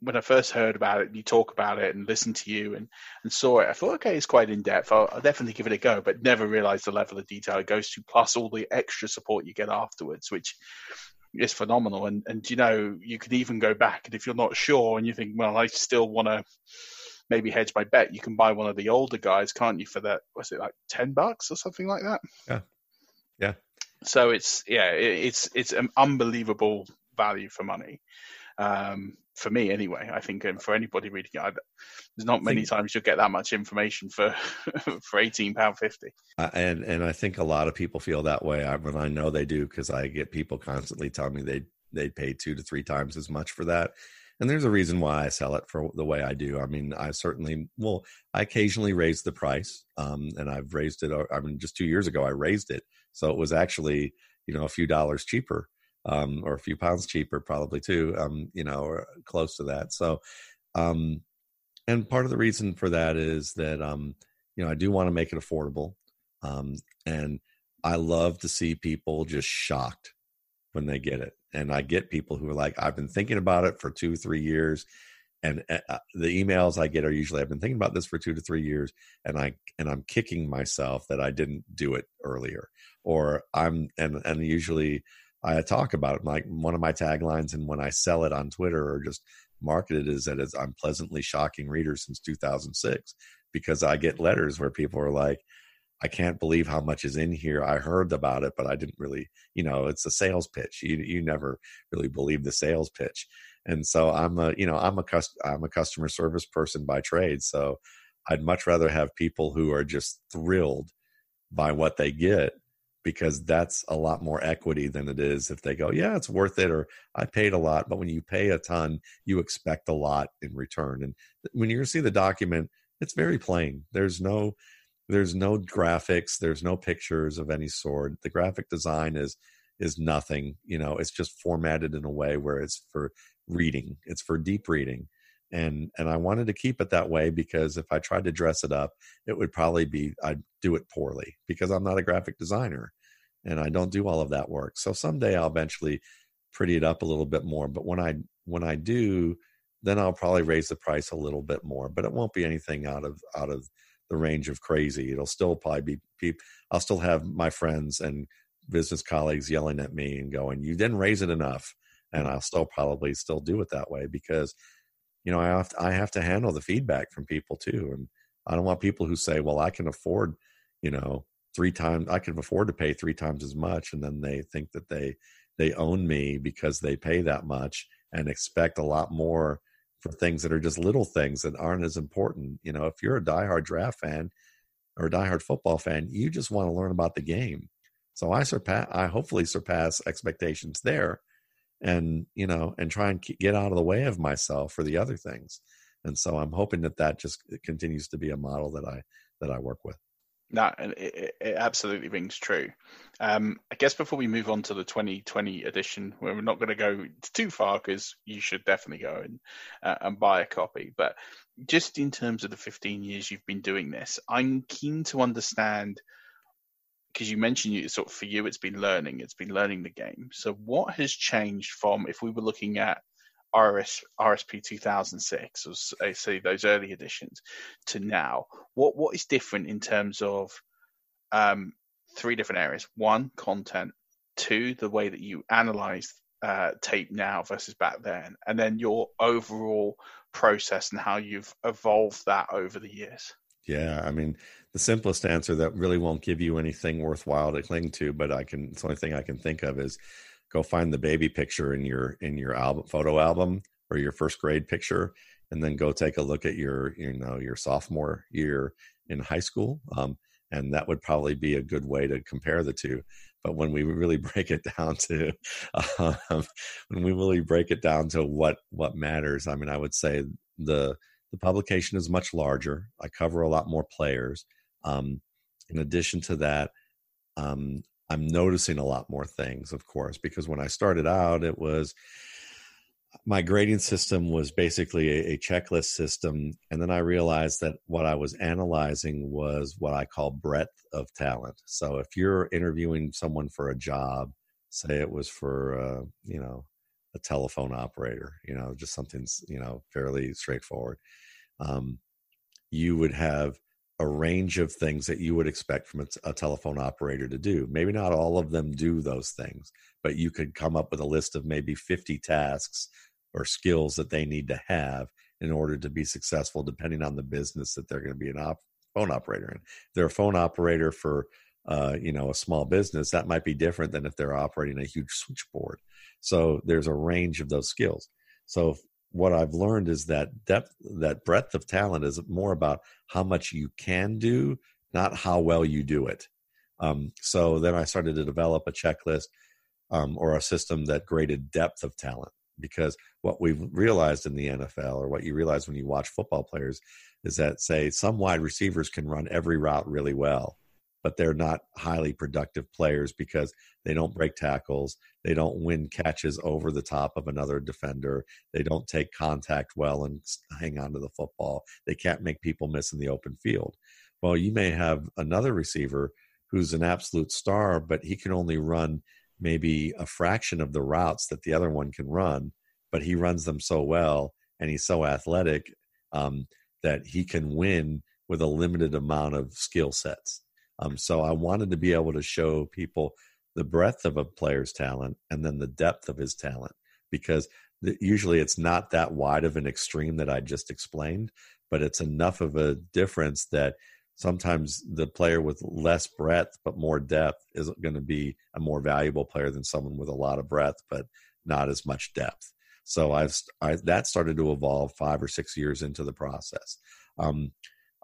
when I first heard about it, you talk about it and listened to you and, and saw it, I thought, okay, it's quite in depth. I'll, I'll, definitely give it a go, but never realized the level of detail it goes to, plus all the extra support you get afterwards, which is phenomenal. And, and you know, you can even go back, and if you're not sure and you think, well, I still want to maybe hedge my bet, you can buy one of the older guys, can't you, for that, was it like 10 bucks or something like that? Yeah. Yeah. So it's, yeah, it, it's, it's an unbelievable value for money. Um, for me anyway. I think um, for anybody reading it, I, there's not many times you'll get that much information for for eighteen pound fifty. Uh, and and I think a lot of people feel that way. I, when I know they do because I get people constantly telling me they they pay two to three times as much for that. And there's a reason why I sell it for the way I do. I mean, I certainly well, I occasionally raise the price, um, and I've raised it. Uh, I mean, just two years ago, I raised it, so it was actually you know a few dollars cheaper um, or a few pounds cheaper, probably too, um, you know, or close to that. So, um, and part of the reason for that is that, um, you know, I do want to make it affordable. Um, and I love to see people just shocked when they get it. And I get people who are like, I've been thinking about it for two, three years. And uh, uh the emails I get are usually, I've been thinking about this for two to three years, and I and I'm kicking myself that I didn't do it earlier, or I'm and and usually I talk about it. Like one of my taglines, and when I sell it on Twitter or just market it, is that it's, I'm pleasantly shocking readers since 2006 because I get letters where people are like, I can't believe how much is in here. I heard about it, but I didn't really, you know, it's a sales pitch. You you never really believe the sales pitch. And so I'm a, you know, I'm a I'm a customer service person by trade. So I'd much rather have people who are just thrilled by what they get because that's a lot more equity than it is if they go, yeah, it's worth it, or I paid a lot. But when you pay a ton, you expect a lot in return. And when you see the document, it's very plain. There's no there's no graphics, there's no pictures of any sort. The graphic design is is nothing. You know, it's just formatted in a way where it's for reading. It's for deep reading. And and I wanted to keep it that way because if I tried to dress it up, it would probably be I'd do it poorly because I'm not a graphic designer and I don't do all of that work. So someday I'll eventually pretty it up a little bit more. But when I when I do, then I'll probably raise the price a little bit more. But it won't be anything out of out of the range of crazy. It'll still probably be, I'll still have my friends and business colleagues yelling at me and going, "You didn't raise it enough," and I'll still probably still do it that way because, you know, I have to, I have to handle the feedback from people too, and I don't want people who say, "Well, I can afford," you know, three times I can afford to pay three times as much, and then they think that they they own me because they pay that much and expect a lot more for things that are just little things that aren't as important. You know, if you're a diehard draft fan or a diehard football fan, you just want to learn about the game. So I surpass, I hopefully surpass expectations there, and you know, and try and get out of the way of myself for the other things. And so I'm hoping that that just continues to be a model that I that I work with. No, it, it absolutely rings true. Um, I guess before we move on to the 2020 edition, where we're not going to go too far because you should definitely go and uh, and buy a copy. But just in terms of the 15 years you've been doing this, I'm keen to understand because you mentioned you sort of for you it's been learning, it's been learning the game. So what has changed from if we were looking at RS, RSP 2006, or uh, say those early editions, to now? What what is different in terms of um, three different areas? One, content. Two, the way that you analyze uh, tape now versus back then, and then your overall process and how you've evolved that over the years. Yeah, I mean, the simplest answer that really won't give you anything worthwhile to cling to, but I can. It's the only thing I can think of is go find the baby picture in your in your album photo album or your first grade picture and then go take a look at your you know your sophomore year in high school um, and that would probably be a good way to compare the two but when we really break it down to um, when we really break it down to what what matters i mean i would say the the publication is much larger i cover a lot more players um, in addition to that um, I'm noticing a lot more things, of course, because when I started out, it was my grading system was basically a, a, checklist system. And then I realized that what I was analyzing was what I call breadth of talent. So if you're interviewing someone for a job, say it was for, uh, you know, a telephone operator, you know, just something, you know, fairly straightforward, um, you would have a range of things that you would expect from a, a, telephone operator to do. Maybe not all of them do those things, but you could come up with a list of maybe 50 tasks or skills that they need to have in order to be successful, depending on the business that they're going to be an op- phone operator in. They're a phone operator for uh, you know a small business, that might be different than if they're operating a huge switchboard. So there's a range of those skills. So what I've learned is that depth, that breadth of talent is more about how much you can do, not how well you do it. Um, so then I started to develop a checklist um, or a system that graded depth of talent because what we've realized in the NFL or what you realize when you watch football players is that say some wide receivers can run every route really well but they're not highly productive players because they don't break tackles, they don't win catches over the top of another defender, they don't take contact well and hang on to the football, they can't make people miss in the open field. Well, you may have another receiver who's an absolute star, but he can only run maybe a fraction of the routes that the other one can run, but he runs them so well and he's so athletic um, that he can win with a limited amount of skill sets. Um, so I wanted to be able to show people the breadth of a player's talent and then the depth of his talent because usually it's not that wide of an extreme that I just explained, but it's enough of a difference that sometimes the player with less breadth but more depth is going to be a more valuable player than someone with a lot of breadth but not as much depth. So I've I, that started to evolve five or six years into the process. Um,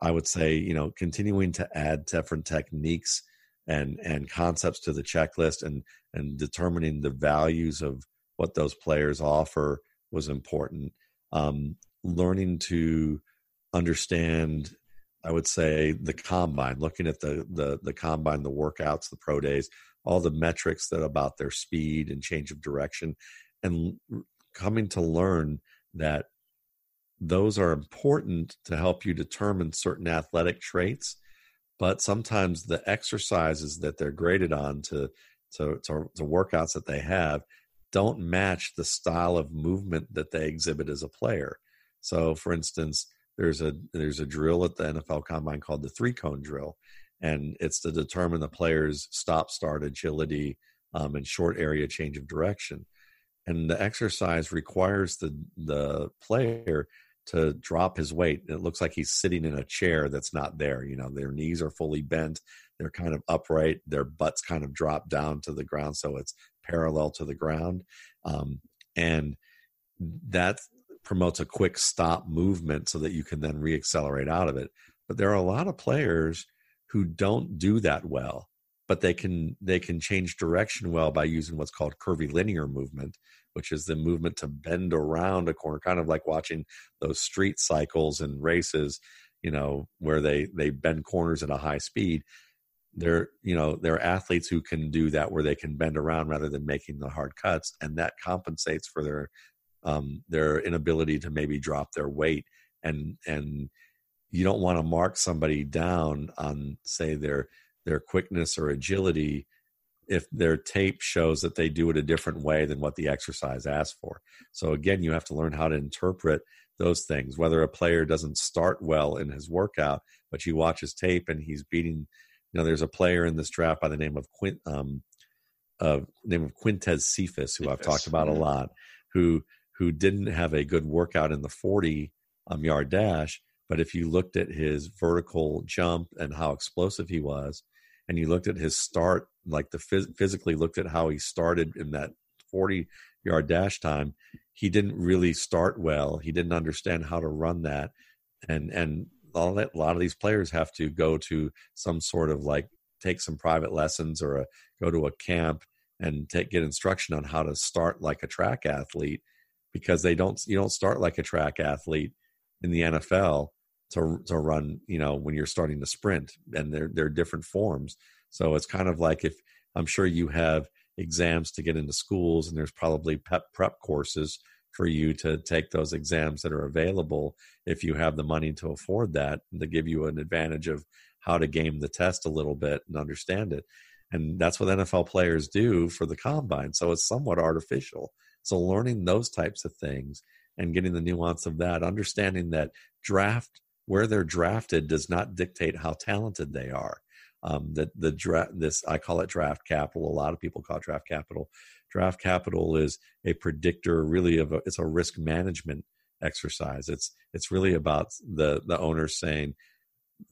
I would say, you know, continuing to add different techniques and and concepts to the checklist and and determining the values of what those players offer was important. Um, learning to understand, I would say, the combine, looking at the the the combine, the workouts, the pro days, all the metrics that about their speed and change of direction, and coming to learn that those are important to help you determine certain athletic traits but sometimes the exercises that they're graded on to to, to, to workouts that they have don't match the style of movement that they exhibit as a player so for instance there's a there's a drill at the NFL Combine called the three cone drill, and it's to determine the player's stop start agility um, and short area change of direction. And the exercise requires the the player to drop his weight. It looks like he's sitting in a chair that's not there. You know, their knees are fully bent, they're kind of upright, their butts kind of drop down to the ground, so it's parallel to the ground, um, and that promotes a quick stop movement so that you can then reaccelerate out of it. But there are a lot of players who don't do that well but they can they can change direction well by using what's called curvilinear movement which is the movement to bend around a corner kind of like watching those street cycles and races you know where they they bend corners at a high speed. They're you know they're athletes who can do that where they can bend around rather than making the hard cuts and that compensates for their um their inability to maybe drop their weight. And and you don't want to mark somebody down on say their their quickness or agility if their tape shows that they do it a different way than what the exercise asks for. So again, you have to learn how to interpret those things. Whether a player doesn't start well in his workout, but you watch his tape and he's beating. You know, there's a player in this draft by the name of Quint, um, uh, name of Quintez Cephus, who Cephus. I've talked about a lot, who who didn't have a good workout in the 40 um, yard dash, but if you looked at his vertical jump and how explosive he was, and you looked at his start, like the phys- physically looked at how he started in that 40 yard dash time, he didn't really start well. He didn't understand how to run that. And, and all that, a lot of these players have to go to some sort of like take some private lessons or a, go to a camp and take, get instruction on how to start like a track athlete because they don't, you don't start like a track athlete in the NFL to to run you know when you're starting to sprint and they're they're different forms so it's kind of like if i'm sure you have exams to get into schools and there's probably pep prep courses for you to take those exams that are available if you have the money to afford that to give you an advantage of how to game the test a little bit and understand it. And that's what NFL players do for the combine. So it's somewhat artificial. So learning those types of things and getting the nuance of that understanding that draft where they're drafted does not dictate how talented they are. Um, that the draft, this I call it draft capital. A lot of people call it draft capital. Draft capital is a predictor, really of a, it's a risk management exercise. It's it's really about the the owner saying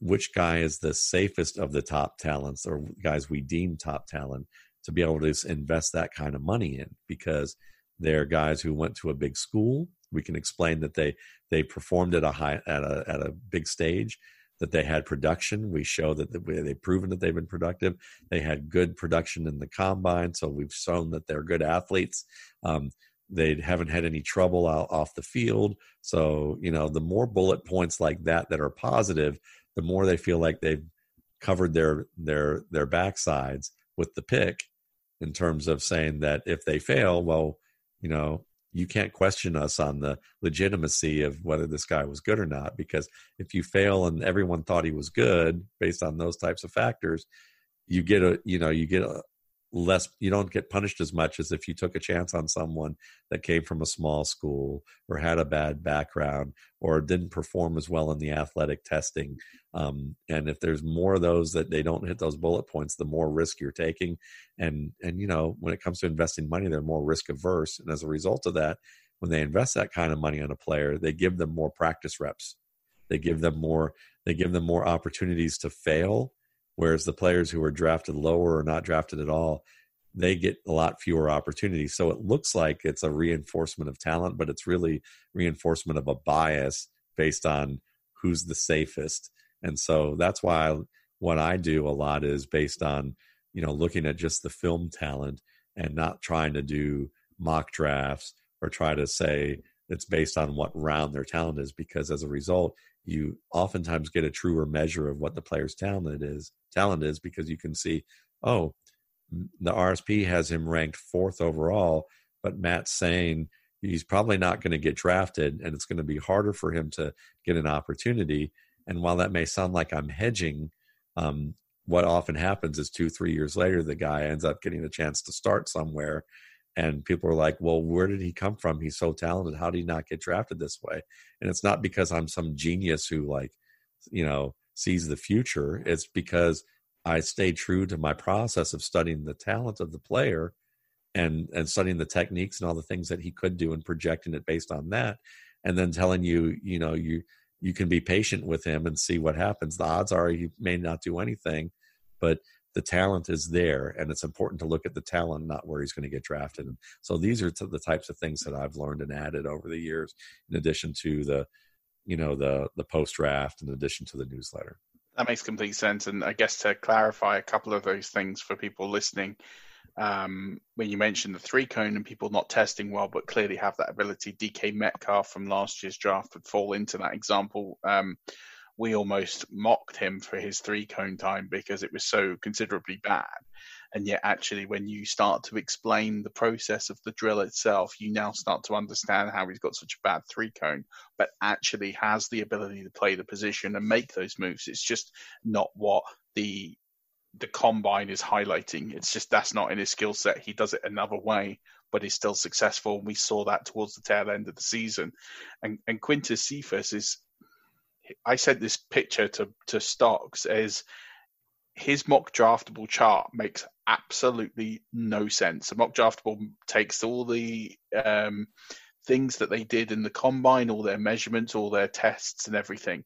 which guy is the safest of the top talents or guys we deem top talent to be able to invest that kind of money in because they're guys who went to a big school we can explain that they they performed at a high at a at a big stage that they had production. We show that they've proven that they've been productive. They had good production in the combine so we've shown that they're good athletes. Um, they haven't had any trouble out off the field. So you know the more bullet points like that that are positive the more they feel like they've covered their their their backsides with the pick in terms of saying that if they fail well you know you can't question us on the legitimacy of whether this guy was good or not because if you fail and everyone thought he was good based on those types of factors you get a you know you get a less you don't get punished as much as if you took a chance on someone that came from a small school or had a bad background or didn't perform as well in the athletic testing. Um, and if there's more of those that they don't hit those bullet points the more risk you're taking. And and you know when it comes to investing money they're more risk averse. And as a result of that when they invest that kind of money on a player they give them more practice reps. They give them more they give them more opportunities to fail whereas the players who are drafted lower or not drafted at all they get a lot fewer opportunities. So it looks like it's a reinforcement of talent but it's really reinforcement of a bias based on who's the safest. And so that's why what i do a lot is based on you know looking at just the film talent and not trying to do mock drafts or try to say it's based on what round their talent is because as a result you oftentimes get a truer measure of what the player's talent is talent is because you can see oh the rsp has him ranked fourth overall but matt's saying he's probably not going to get drafted and it's going to be harder for him to get an opportunity. And while that may sound like i'm hedging um, what often happens is two three years later the guy ends up getting a chance to start somewhere and people are like, "Well, where did he come from? He's so talented. How did he not get drafted this way?" And it's not because I'm some genius who like, you know, sees the future. It's because I stay true to my process of studying the talent of the player and and studying the techniques and all the things that he could do and projecting it based on that and then telling you you know you you can be patient with him and see what happens the odds are he may not do anything but the talent is there and it's important to look at the talent not where he's going to get drafted and so these are the types of things that i've learned and added over the years in addition to the you know the the post draft in addition to the newsletter that makes complete sense and i guess to clarify a couple of those things for people listening um, when you mentioned the three cone and people not testing well, but clearly have that ability. DK Metcalf from last year's draft would fall into that example. Um, we almost mocked him for his three cone time because it was so considerably bad. And yet, actually, when you start to explain the process of the drill itself, you now start to understand how he's got such a bad three cone, but actually has the ability to play the position and make those moves. It's just not what the the combine is highlighting. It's just that's not in his skill set. He does it another way, but he's still successful. And we saw that towards the tail end of the season. And and Quintez Cephus is I sent this picture to to Stocks as his MockDraftable chart makes absolutely no sense. A MockDraftable takes all the um, things that they did in the combine, all their measurements, all their tests, and everything,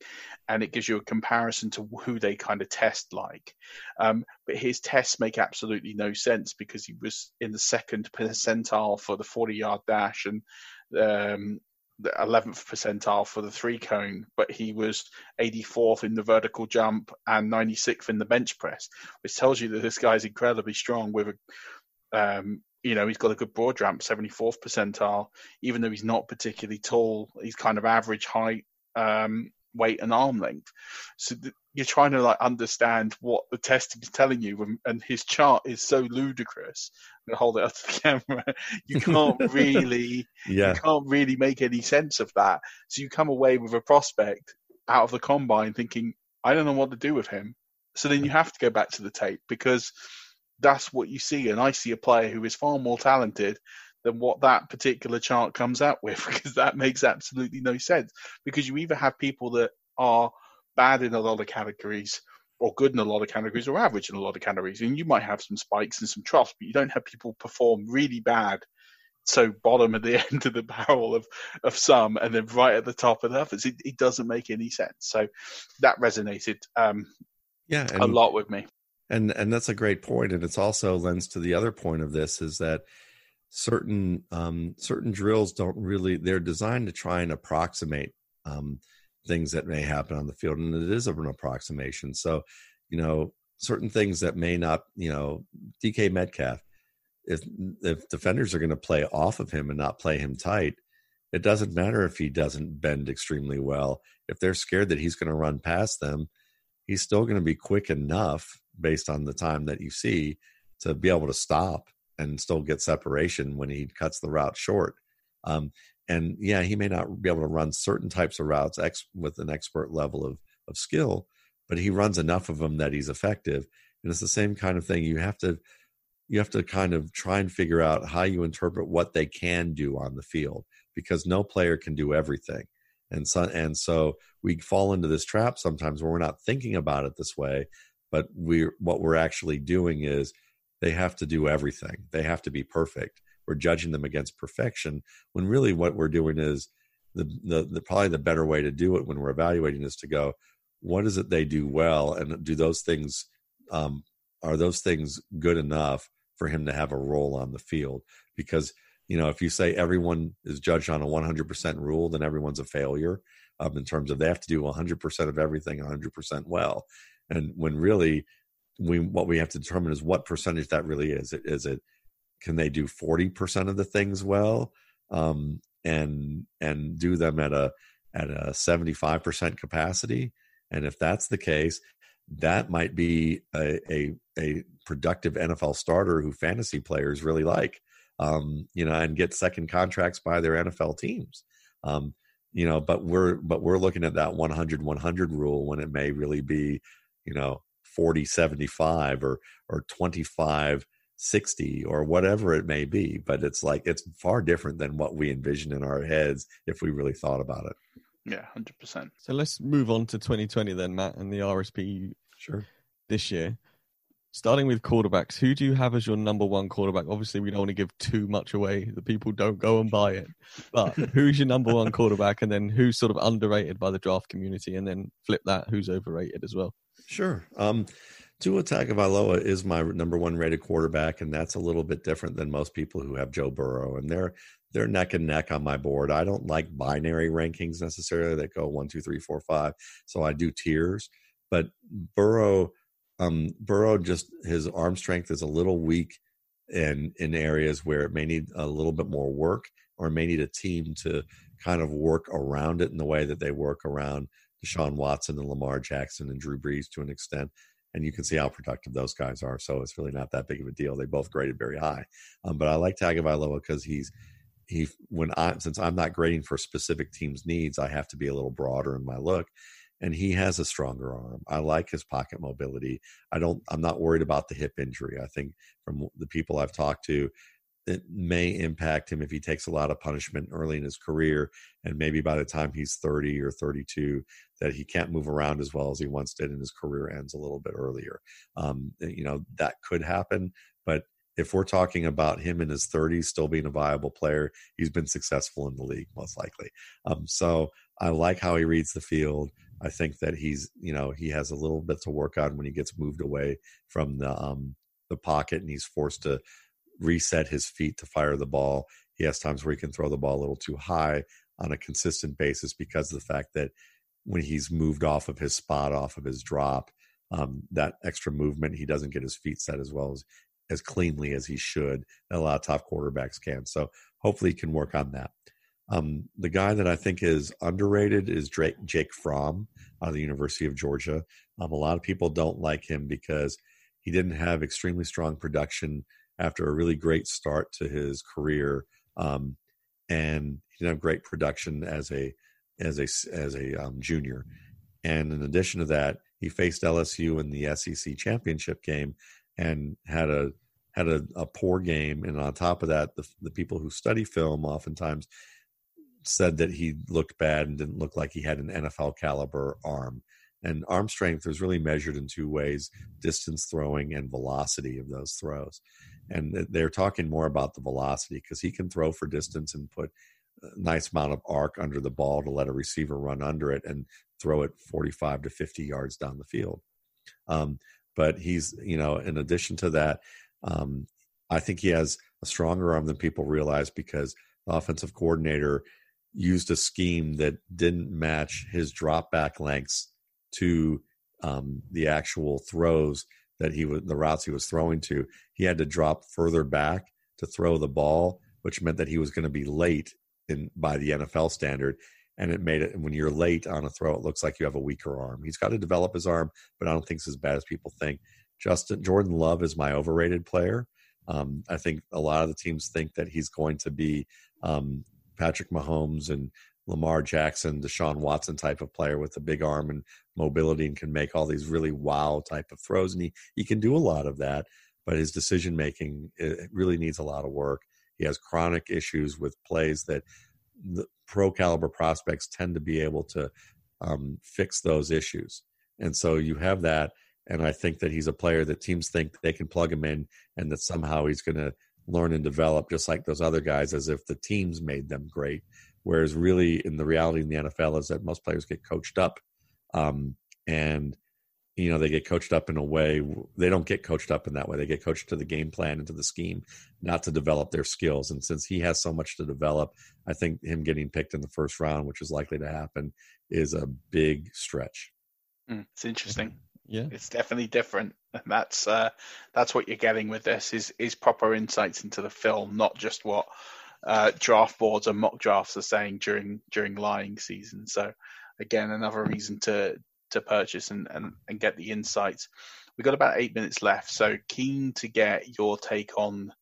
and it gives you a comparison to who they kind of test like. Um, but his tests make absolutely no sense because he was in the second percentile for the 40 yard dash and um, the 11th percentile for the three cone, but he was 84th in the vertical jump and 96th in the bench press, which tells you that this guy's incredibly strong with a um, you know, he's got a good broad ramp, 74th percentile, even though he's not particularly tall. He's kind of average height, um, weight, and arm length. So th- you're trying to like understand what the testing is telling you, and, and his chart is so ludicrous. I'm hold it up to the camera. You can't really, yeah. you can't really make any sense of that. So you come away with a prospect out of the combine thinking, I don't know what to do with him. So then you have to go back to the tape because that's what you see. And I see a player who is far more talented than what that particular chart comes out with because that makes absolutely no sense. Because you either have people that are bad in a lot of categories or good in a lot of categories or average in a lot of categories. And you might have some spikes and some troughs, but you don't have people perform really bad. So bottom at the end of the barrel of, of some and then right at the top of others. It, it doesn't make any sense. So that resonated um, yeah, a lot with me and and that's a great point and it's also lends to the other point of this is that certain um, certain drills don't really they're designed to try and approximate um, things that may happen on the field and it is an approximation so you know certain things that may not you know dk metcalf if if defenders are going to play off of him and not play him tight it doesn't matter if he doesn't bend extremely well if they're scared that he's going to run past them he's still going to be quick enough based on the time that you see to be able to stop and still get separation when he cuts the route short. Um, and yeah, he may not be able to run certain types of routes ex- with an expert level of, of skill, but he runs enough of them that he's effective. And it's the same kind of thing. You have to you have to kind of try and figure out how you interpret what they can do on the field because no player can do everything. And so and so we fall into this trap sometimes where we're not thinking about it this way, but we what we're actually doing is they have to do everything they have to be perfect we're judging them against perfection when really what we're doing is the, the, the probably the better way to do it when we're evaluating is to go what is it they do well? And do those things um, are those things good enough for him to have a role on the field? Because you know if you say everyone is judged on a 100% rule then everyone's a failure um, in terms of they have to do 100% of everything 100% well. And when really we what we have to determine is what percentage that really is. Is it can they do 40% of the things well um, and and do them at a at a 75% capacity and if that's the case that might be a, a, a productive NFL starter who fantasy players really like, um, you know, and get second contracts by their NFL teams. Um, you know, but we're but we're looking at that 100 100 rule when it may really be you know 40 75 or or 25 60 or whatever it may be. But it's like it's far different than what we envision in our heads if we really thought about it. Yeah, hundred percent. So let's move on to 2020 then, Matt, and the RSP. Sure. This year, starting with quarterbacks, who do you have as your number one quarterback? Obviously, we don't want to give too much away. The people don't go and buy it. But who's your number one quarterback, and then who's sort of underrated by the draft community, and then flip that, who's overrated as well? Sure. Um, Tua Tagovailoa is my number one rated quarterback, and that's a little bit different than most people who have Joe Burrow, and they're they're neck and neck on my board. I don't like binary rankings necessarily that go one, two, three, four, five. So I do tiers, but Burrow um, Burrow just his arm strength is a little weak in in areas where it may need a little bit more work or may need a team to kind of work around it in the way that they work around Deshaun Watson and Lamar Jackson and Drew Brees to an extent. And you can see how productive those guys are. So it's really not that big of a deal. They both graded very high. Um, but I like Tagovailoa because he's he when I since I'm not grading for specific teams' needs, I have to be a little broader in my look and he has a stronger arm. I like his pocket mobility. I don't I'm not worried about the hip injury. I think from the people I've talked to it may impact him if he takes a lot of punishment early in his career and maybe by the time he's 30 or 32 that he can't move around as well as he once did and his career ends a little bit earlier. Um, you know that could happen but if we're talking about him in his 30s still being a viable player he's been successful in the league most likely. Um, so i like how he reads the field. I think that he's, you know, he has a little bit to work on when he gets moved away from the um, the pocket and he's forced to reset his feet to fire the ball. He has times where he can throw the ball a little too high on a consistent basis because of the fact that when he's moved off of his spot, off of his drop, um, that extra movement, he doesn't get his feet set as well as as cleanly as he should. And a lot of top quarterbacks can. So hopefully he can work on that. Um, the guy that I think is underrated is Drake, Jake Fromm out of the University of Georgia. Um, a lot of people don't like him because he didn't have extremely strong production after a really great start to his career, um, and he didn't have great production as a as a as a um, junior. And in addition to that, he faced LSU in the SEC championship game and had a had a, a poor game. And on top of that, the, the people who study film oftentimes said that he looked bad and didn't look like he had an NFL caliber arm. And arm strength is really measured in two ways distance throwing and velocity of those throws. And they're talking more about the velocity because he can throw for distance and put a nice amount of arc under the ball to let a receiver run under it and throw it 45 to 50 yards down the field. Um, but he's, you know, in addition to that, um, I think he has a stronger arm than people realize because the offensive coordinator used a scheme that didn't match his drop back lengths to um, the actual throws that he was the routes he was throwing to. He had to drop further back to throw the ball, which meant that he was going to be late in by the NFL standard. And it made it when you're late on a throw, it looks like you have a weaker arm. He's got to develop his arm, but I don't think it's as bad as people think. Justin Jordan Love is my overrated player. Um, I think a lot of the teams think that he's going to be um, Patrick Mahomes and Lamar Jackson, Deshaun Watson type of player with a big arm and mobility and can make all these really wow type of throws. And he, he can do a lot of that, but his decision making really needs a lot of work. He has chronic issues with plays that the pro caliber prospects tend to be able to um, fix those issues. And so you have that. And I think that he's a player that teams think they can plug him in and that somehow he's going to learn and develop just like those other guys as if the teams made them great whereas really in the reality in the nfl is that most players get coached up um, and you know they get coached up in a way they don't get coached up in that way. They get coached to the game plan and to the scheme not to develop their skills. And since he has so much to develop i think him getting picked in the first round which is likely to happen is a big stretch. Mm, it's interesting. Yeah, it's definitely different, and that's uh, that's what you're getting with this is is proper insights into the film, not just what uh, draft boards and mock drafts are saying during during lying season. So again, another reason to to purchase and, and, and get the insights. We've got about eight minutes left, so keen to get your take on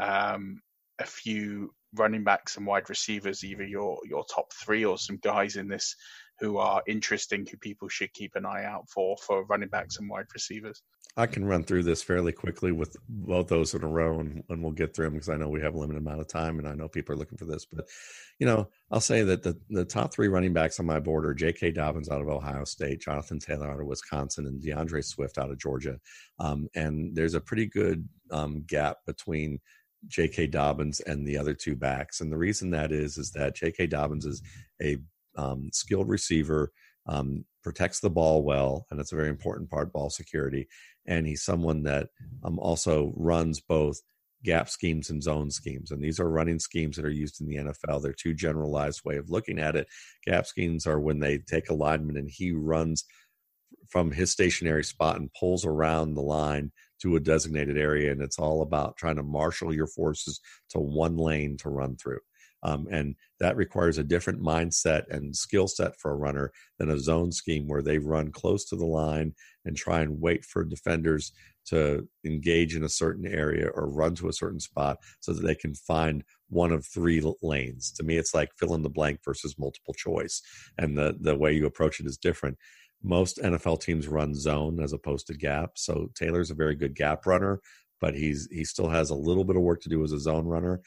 um, a few running backs and wide receivers, either your your top three or some guys in this who are interesting, who people should keep an eye out for for running backs and wide receivers? I can run through this fairly quickly with both those in a row, and, and we'll get through them because I know we have a limited amount of time, and I know people are looking for this. But you know, I'll say that the the top three running backs on my board are J.K. Dobbins out of Ohio State, Jonathan Taylor out of Wisconsin, and D'Andre Swift out of Georgia. Um, and there's a pretty good um, gap between J.K. Dobbins and the other two backs, and the reason that is is that J.K. Dobbins is a um, skilled receiver um, protects the ball well, and that's a very important part ball security. And he's someone that um, also runs both gap schemes and zone schemes. And these are running schemes that are used in the NFL. They're two generalized way of looking at it. Gap schemes are when they take a lineman and he runs from his stationary spot and pulls around the line to a designated area. And it's all about trying to marshal your forces to one lane to run through. Um, and that requires a different mindset and skill set for a runner than a zone scheme where they run close to the line and try and wait for defenders to engage in a certain area or run to a certain spot so that they can find one of three lanes. To me, it's like fill in the blank versus multiple choice. And the, the way you approach it is different. Most NFL teams run zone as opposed to gap. So Taylor's a very good gap runner, but he's he still has a little bit of work to do as a zone runner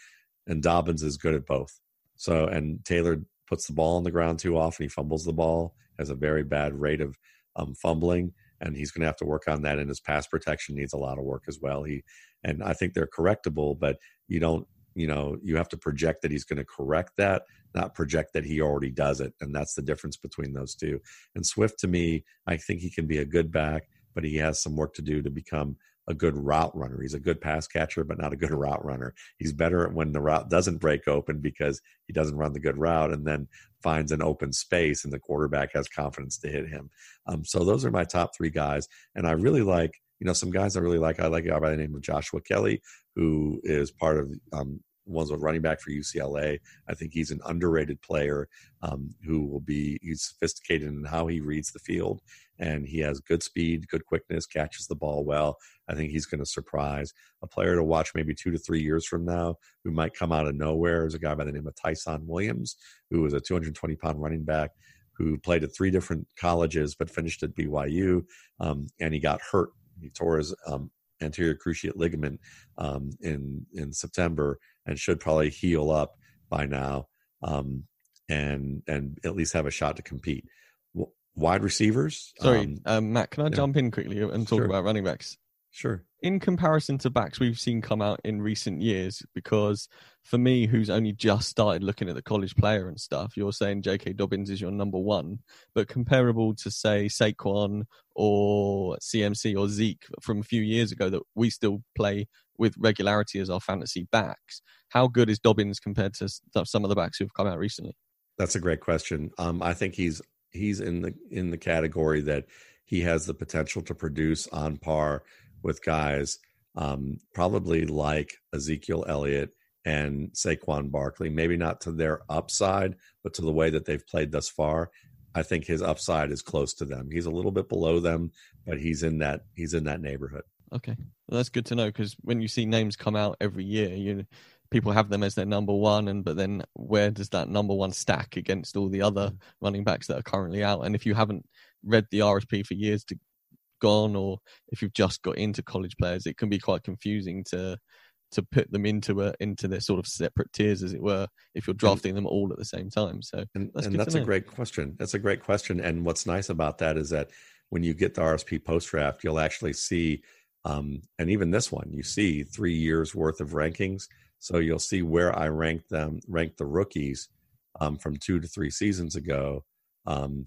and Dobbins is good at both. So and Taylor puts the ball on the ground too often. He fumbles the ball, has a very bad rate of um, fumbling, and he's going to have to work on that. And his pass protection needs a lot of work as well. He and I think they're correctable, but you don't. You know, you have to project that he's going to correct that, not project that he already does it. And that's the difference between those two. And Swift, to me, I think he can be a good back, but he has some work to do to become a good route runner. He's a good pass catcher, but not a good route runner. He's better when the route doesn't break open because he doesn't run the good route and then finds an open space and the quarterback has confidence to hit him. Um, so those are my top three guys. And I really like, you know, some guys I really like. I like a guy by the name of Joshua Kelley, who is part of um, was a running back for UCLA. I think he's an underrated player um, who will be he's sophisticated in how he reads the field, and he has good speed, good quickness, catches the ball well. I think he's going to surprise a player to watch maybe two to three years from now who might come out of nowhere. Is a guy by the name of Ty'Son Williams, who was a 220 pound running back who played at three different colleges but finished at BYU, um, and he got hurt. He tore his um, anterior cruciate ligament um, in in September and should probably heal up by now um, and and at least have a shot to compete. W- wide receivers. Sorry, um, um, Matt. Can I yeah. jump in quickly and talk sure. about running backs? Sure. In comparison to backs we've seen come out in recent years, because for me, who's only just started looking at the college player and stuff, you're saying J.K. Dobbins is your number one, but comparable to say Saquon or CMC or Zeke from a few years ago that we still play with regularity as our fantasy backs. How good is Dobbins compared to some of the backs who've come out recently? That's a great question. Um, I think he's he's in the in the category that he has the potential to produce on par with guys um, probably like Ezekiel Elliott and Saquon Barkley, maybe not to their upside, but to the way that they've played thus far. I think his upside is close to them. He's a little bit below them, but he's in that he's in that neighborhood. Okay, well, that's good to know because when you see names come out every year, you people have them as their number one, and but then where does that number one stack against all the other mm. running backs that are currently out? And if you haven't read the RSP for years to gone or if you've just got into college players, it can be quite confusing to to put them into a into their sort of separate tiers, as it were, if you're drafting them all at the same time. So and that's, and that's a great question. That's a great question. And what's nice about that is that when you get the RSP post draft, you'll actually see, um, and even this one, you see three years worth of rankings. So you'll see where I ranked them, ranked the rookies um, from two to three seasons ago. Um,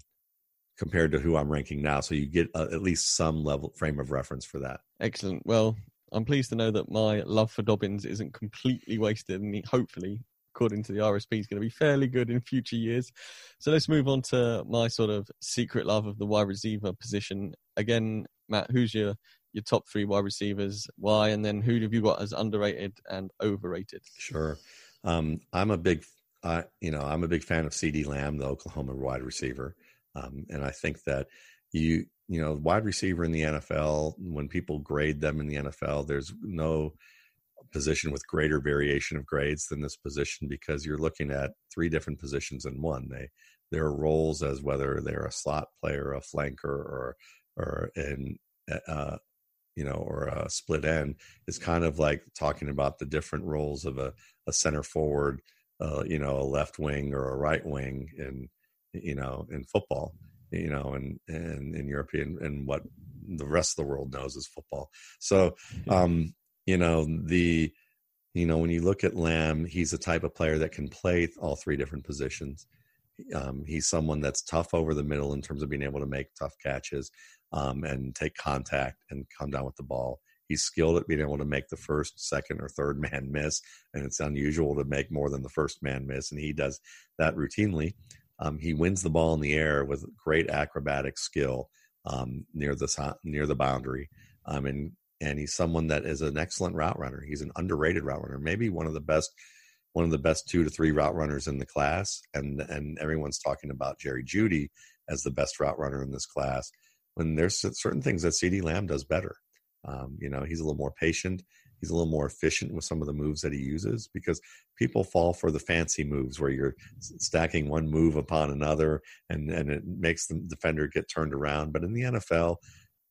compared to who I'm ranking now. So you get uh, at least some level frame of reference for that. Excellent. Well, I'm pleased to know that my love for Dobbins isn't completely wasted, and hopefully, according to the RSP, is going to be fairly good in future years. So let's move on to my sort of secret love of the wide receiver position. Again, Matt, who's your your top three wide receivers? Why? And then who have you got as underrated and overrated? Sure. Um, I'm a big, uh, you know, I'm a big fan of CeeDee Lamb, the Oklahoma wide receiver. Um, and I think that you, you know, wide receiver in the NFL, when people grade them in the NFL, there's no position with greater variation of grades than this position because you're looking at three different positions in one. They their roles as whether they're a slot player, a flanker, or or an uh, you know, or a split end is kind of like talking about the different roles of a, a center forward, uh, you know, a left wing or a right wing in, you know, in football, you know, and, and in European and what the rest of the world knows is football. So, um, you know, the, you know, when you look at Lamb, he's the type of player that can play all three different positions. Um, he's someone that's tough over the middle in terms of being able to make tough catches um, and take contact and come down with the ball. He's skilled at being able to make the first, second, or third man miss, and it's unusual to make more than the first man miss, and he does that routinely. Um, he wins the ball in the air with great acrobatic skill um, near the near the boundary, um, and and he's someone that is an excellent route runner. He's an underrated route runner, maybe one of the best one of the best two to three route runners in the class, and and everyone's talking about Jerry Jeudy as the best route runner in this class. When there's certain things that CeeDee Lamb does better, um, you know, he's a little more patient. He's a little more efficient with some of the moves that he uses because people fall for the fancy moves where you're stacking one move upon another and, and it makes the defender get turned around. But in the NFL,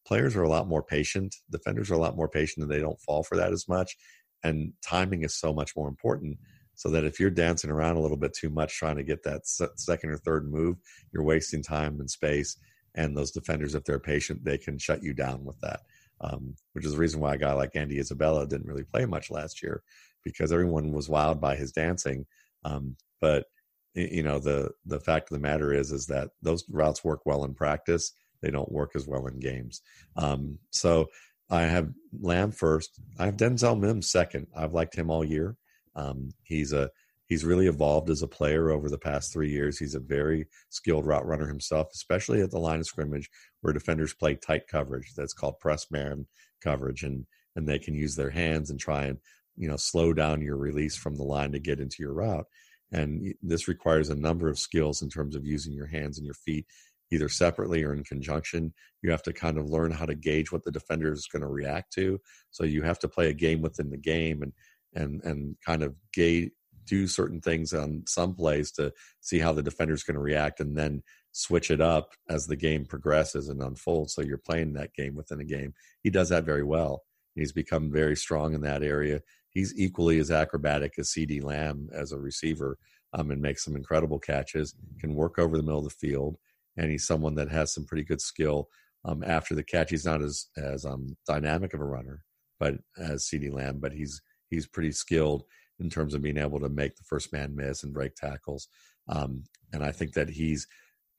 players are a lot more patient. Defenders are a lot more patient and they don't fall for that as much. And timing is so much more important so that if you're dancing around a little bit too much trying to get that second or third move, you're wasting time and space. And those defenders, if they're patient, they can shut you down with that. Um, which is the reason why a guy like Andy Isabella didn't really play much last year because everyone was wowed by his dancing. Um, but you know the the fact of the matter is is that those routes work well in practice. They don't work as well in games. Um, so I have Lamb first. I have Denzel Mims second. I've liked him all year. Um, he's a he's really evolved as a player over the past three years. He's a very skilled route runner himself, especially at the line of scrimmage where defenders play tight coverage. That's called press man coverage, and and they can use their hands and try and you know slow down your release from the line to get into your route. And this requires a number of skills in terms of using your hands and your feet either separately or in conjunction. You have to kind of learn how to gauge what the defender is going to react to. So you have to play a game within the game and and and kind of gauge do certain things on some plays to see how the defender's going to react and then switch it up as the game progresses and unfolds. So you're playing that game within a game. He does that very well. He's become very strong in that area. He's equally as acrobatic as CeeDee Lamb as a receiver um, and makes some incredible catches can work over the middle of the field and he's someone that has some pretty good skill um, after the catch. He's not as as um, dynamic of a runner but as CeeDee Lamb but he's he's pretty skilled in terms of being able to make the first man miss and break tackles. Um, and I think that he's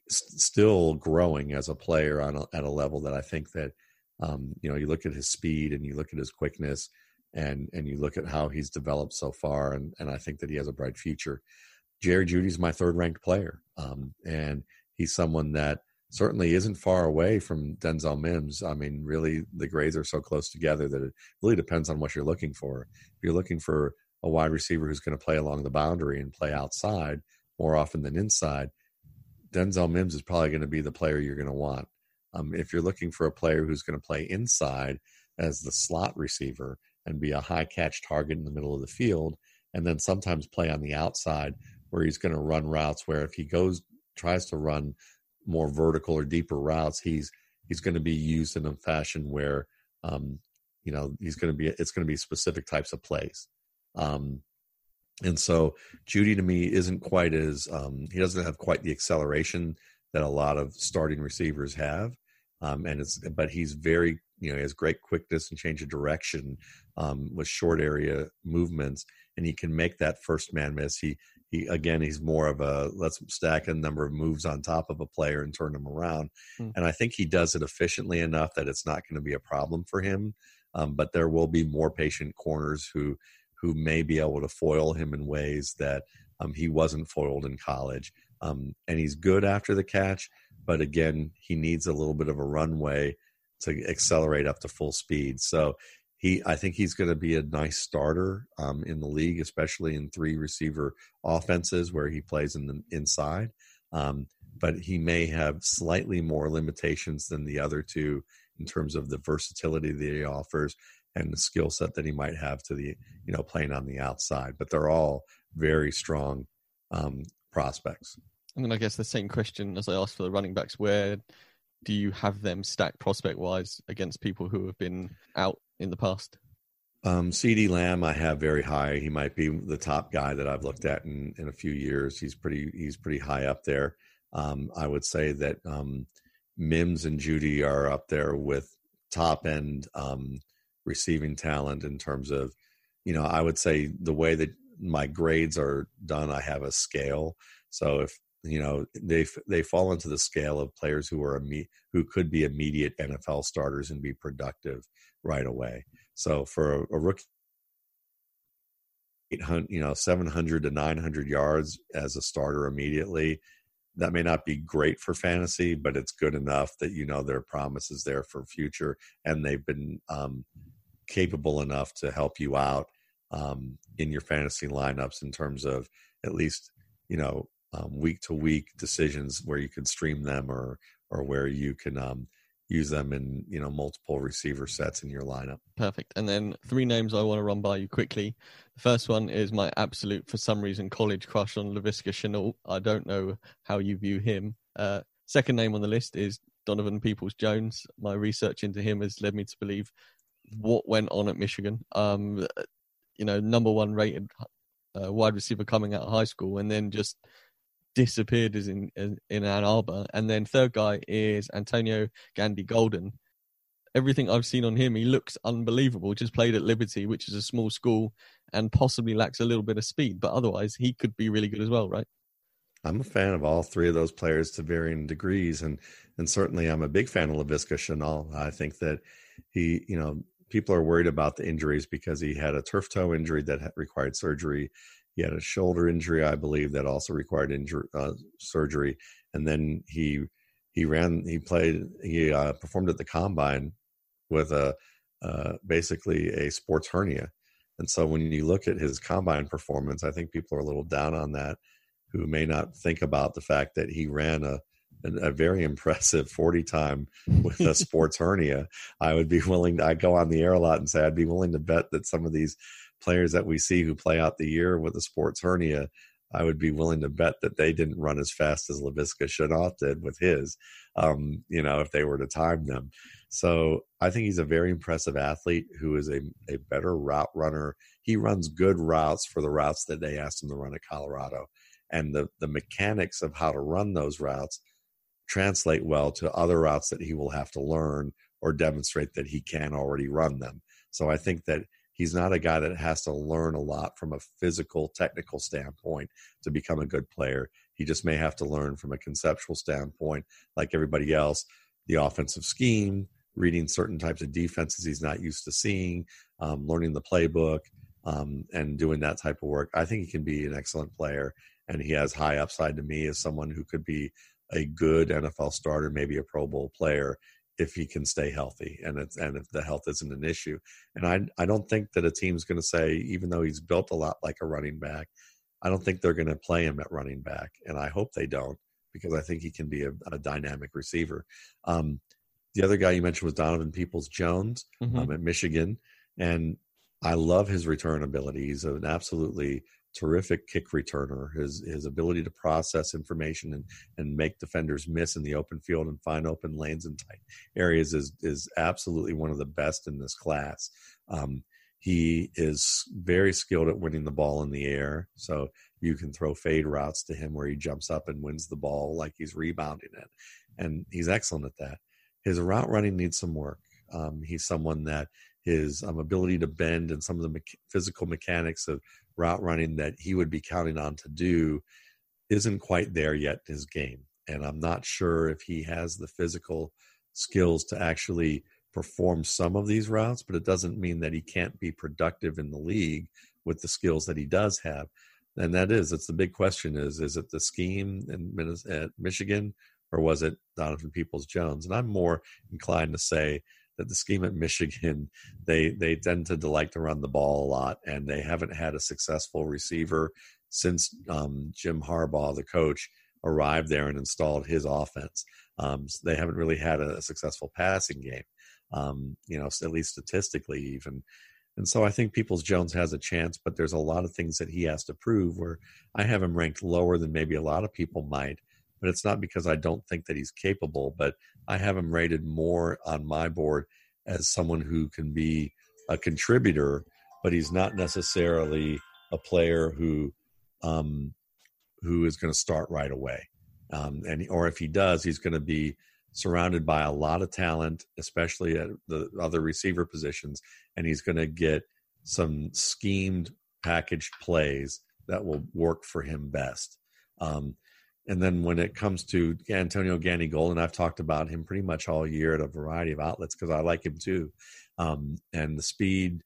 still growing as a player on a, at a level that I think that um, you know you look at his speed and you look at his quickness and and you look at how he's developed so far and and I think that he has a bright future. Jerry Jeudy's my third ranked player, um, and he's someone that certainly isn't far away from Denzel Mims. I mean, really, the grades are so close together that it really depends on what you're looking for. If you're looking for a wide receiver who's going to play along the boundary and play outside more often than inside, Denzel Mims is probably going to be the player you're going to want. Um, if you're looking for a player who's going to play inside as the slot receiver and be a high catch target in the middle of the field, and then sometimes play on the outside where he's going to run routes where if he goes tries to run more vertical or deeper routes, he's he's going to be used in a fashion where um, you know he's going to be it's going to be specific types of plays. Um, and so Jeudy to me isn't quite as um, he doesn't have quite the acceleration that a lot of starting receivers have. Um, and it's but he's very you know he has great quickness and change of direction um, with short area movements, and he can make that first man miss. He he again he's more of a let's stack a number of moves on top of a player and turn him around mm. and i think he does it efficiently enough that it's not going to be a problem for him um, but there will be more patient corners who who may be able to foil him in ways that um, he wasn't foiled in college. Um, and he's good after the catch but again he needs a little bit of a runway to accelerate up to full speed. So he I think he's going to be a nice starter um, in the league, especially in three receiver offenses where he plays in the inside. Um, but he may have slightly more limitations than the other two in terms of the versatility that he offers and the skill set that he might have to the you know playing on the outside. But they're all very strong um, prospects. And then I guess the same question as I asked for the running backs: where do you have them stacked prospect wise against people who have been out in the past? Um, CeeDee Lamb, I have very high. He might be the top guy that I've looked at in, in a few years. He's pretty he's pretty high up there. Um, I would say that um, Mims and Jeudy are up there with top end um, receiving talent in terms of, you know, I would say the way that my grades are done, I have a scale. So if you know they they fall into the scale of players who are imme- who could be immediate NFL starters and be productive right away. So for a, a rookie, 800, you know, 700 to 900 yards as a starter immediately, that may not be great for fantasy, but it's good enough that you know their promise is there for future, and they've been um, capable enough to help you out um, in your fantasy lineups in terms of at least you know week to week decisions where you can stream them or or where you can um, use them in you know multiple receiver sets in your lineup. Perfect. And then three names I want to run by you quickly. The first one is my absolute, for some reason, college crush on Laviska Shenault. I don't know how you view him. Uh, second name on the list is Donovan Peoples Jones. My research into him has led me to believe what went on at Michigan. Um, you know, number one rated uh, wide receiver coming out of high school, and then just disappeared as in in Ann Arbor. And then third guy is Antonio Gandy-Golden. Everything I've seen on him, he looks unbelievable. Just played at Liberty, which is a small school, and possibly lacks a little bit of speed, but otherwise he could be really good as well, right? I'm a fan of all three of those players to varying degrees, and and certainly I'm a big fan of Laviska Shenault. I think that he, you know, people are worried about the injuries because he had a turf toe injury that required surgery. He had a shoulder injury, I believe, that also required injury, uh, surgery, and then he he ran, he played, he uh, performed at the combine with a uh, basically a sports hernia, and so when you look at his combine performance, I think people are a little down on that, who may not think about the fact that he ran a a very impressive 40 time with a sports hernia. I would be willing to, I go on the air a lot and say, I'd be willing to bet that some of these players that we see who play out the year with a sports hernia, I would be willing to bet that they didn't run as fast as Laviska Shenault did with his, um, you know, if they were to time them. So I think he's a very impressive athlete who is a, a better route runner. He runs good routes for the routes that they asked him to run at Colorado. And the, the mechanics of how to run those routes translate well to other routes that he will have to learn or demonstrate that he can already run them. So I think that he's not a guy that has to learn a lot from a physical, technical standpoint to become a good player. He just may have to learn from a conceptual standpoint, like everybody else, the offensive scheme, reading certain types of defenses he's not used to seeing, um, learning the playbook, um, and doing that type of work. I think he can be an excellent player, and he has high upside to me as someone who could be a good NFL starter, maybe a Pro Bowl player, if he can stay healthy and it's and if the health isn't an issue. And I I don't think that a team's going to say even though he's built a lot like a running back, I don't think they're going to play him at running back, and I hope they don't because I think he can be a, a dynamic receiver. Um, the other guy you mentioned was Donovan Peoples Jones mm-hmm. um, at Michigan, and I love his return ability. He's an absolutely terrific kick returner. His his ability to process information and and make defenders miss in the open field and find open lanes and tight areas is is absolutely one of the best in this class. Um, he is very skilled at winning the ball in the air, so you can throw fade routes to him where he jumps up and wins the ball like he's rebounding it, and he's excellent at that. His route running needs some work. Um, he's someone that his um, ability to bend and some of the me- physical mechanics of route running that he would be counting on to do isn't quite there yet in his game. And I'm not sure if he has the physical skills to actually perform some of these routes, but it doesn't mean that he can't be productive in the league with the skills that he does have. And that is, it's the big question is, is it the scheme in at Michigan or was it Donovan Peoples Jones? And I'm more inclined to say that the scheme at Michigan, they they tend to like to run the ball a lot, and they haven't had a successful receiver since um, Jim Harbaugh, the coach, arrived there and installed his offense. Um, so they haven't really had a, a successful passing game, um, you know, at least statistically, even. And so I think Peoples Jones has a chance, but there's a lot of things that he has to prove where I have him ranked lower than maybe a lot of people might but it's not because I don't think that he's capable. But I have him rated more on my board as someone who can be a contributor, but he's not necessarily a player who um, who is going to start right away. Um, and or if he does, he's going to be surrounded by a lot of talent, especially at the other receiver positions, and he's going to get some schemed packaged plays that will work for him best. Um, and then when it comes to Antonio Gandy Golden, I've talked about him pretty much all year at a variety of outlets because I like him too. Um, and the speed,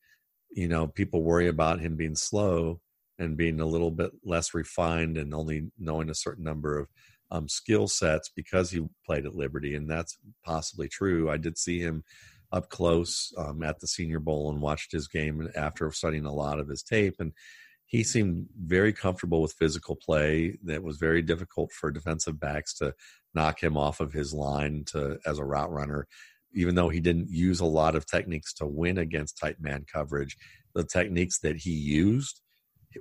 you know, people worry about him being slow and being a little bit less refined and only knowing a certain number of um, skill sets because he played at Liberty, and that's possibly true. I did see him up close um, at the Senior Bowl and watched his game after studying a lot of his tape, and he seemed very comfortable with physical play. That was very difficult for defensive backs to knock him off of his line to as a route runner. Even though he didn't use a lot of techniques to win against tight man coverage, the techniques that he used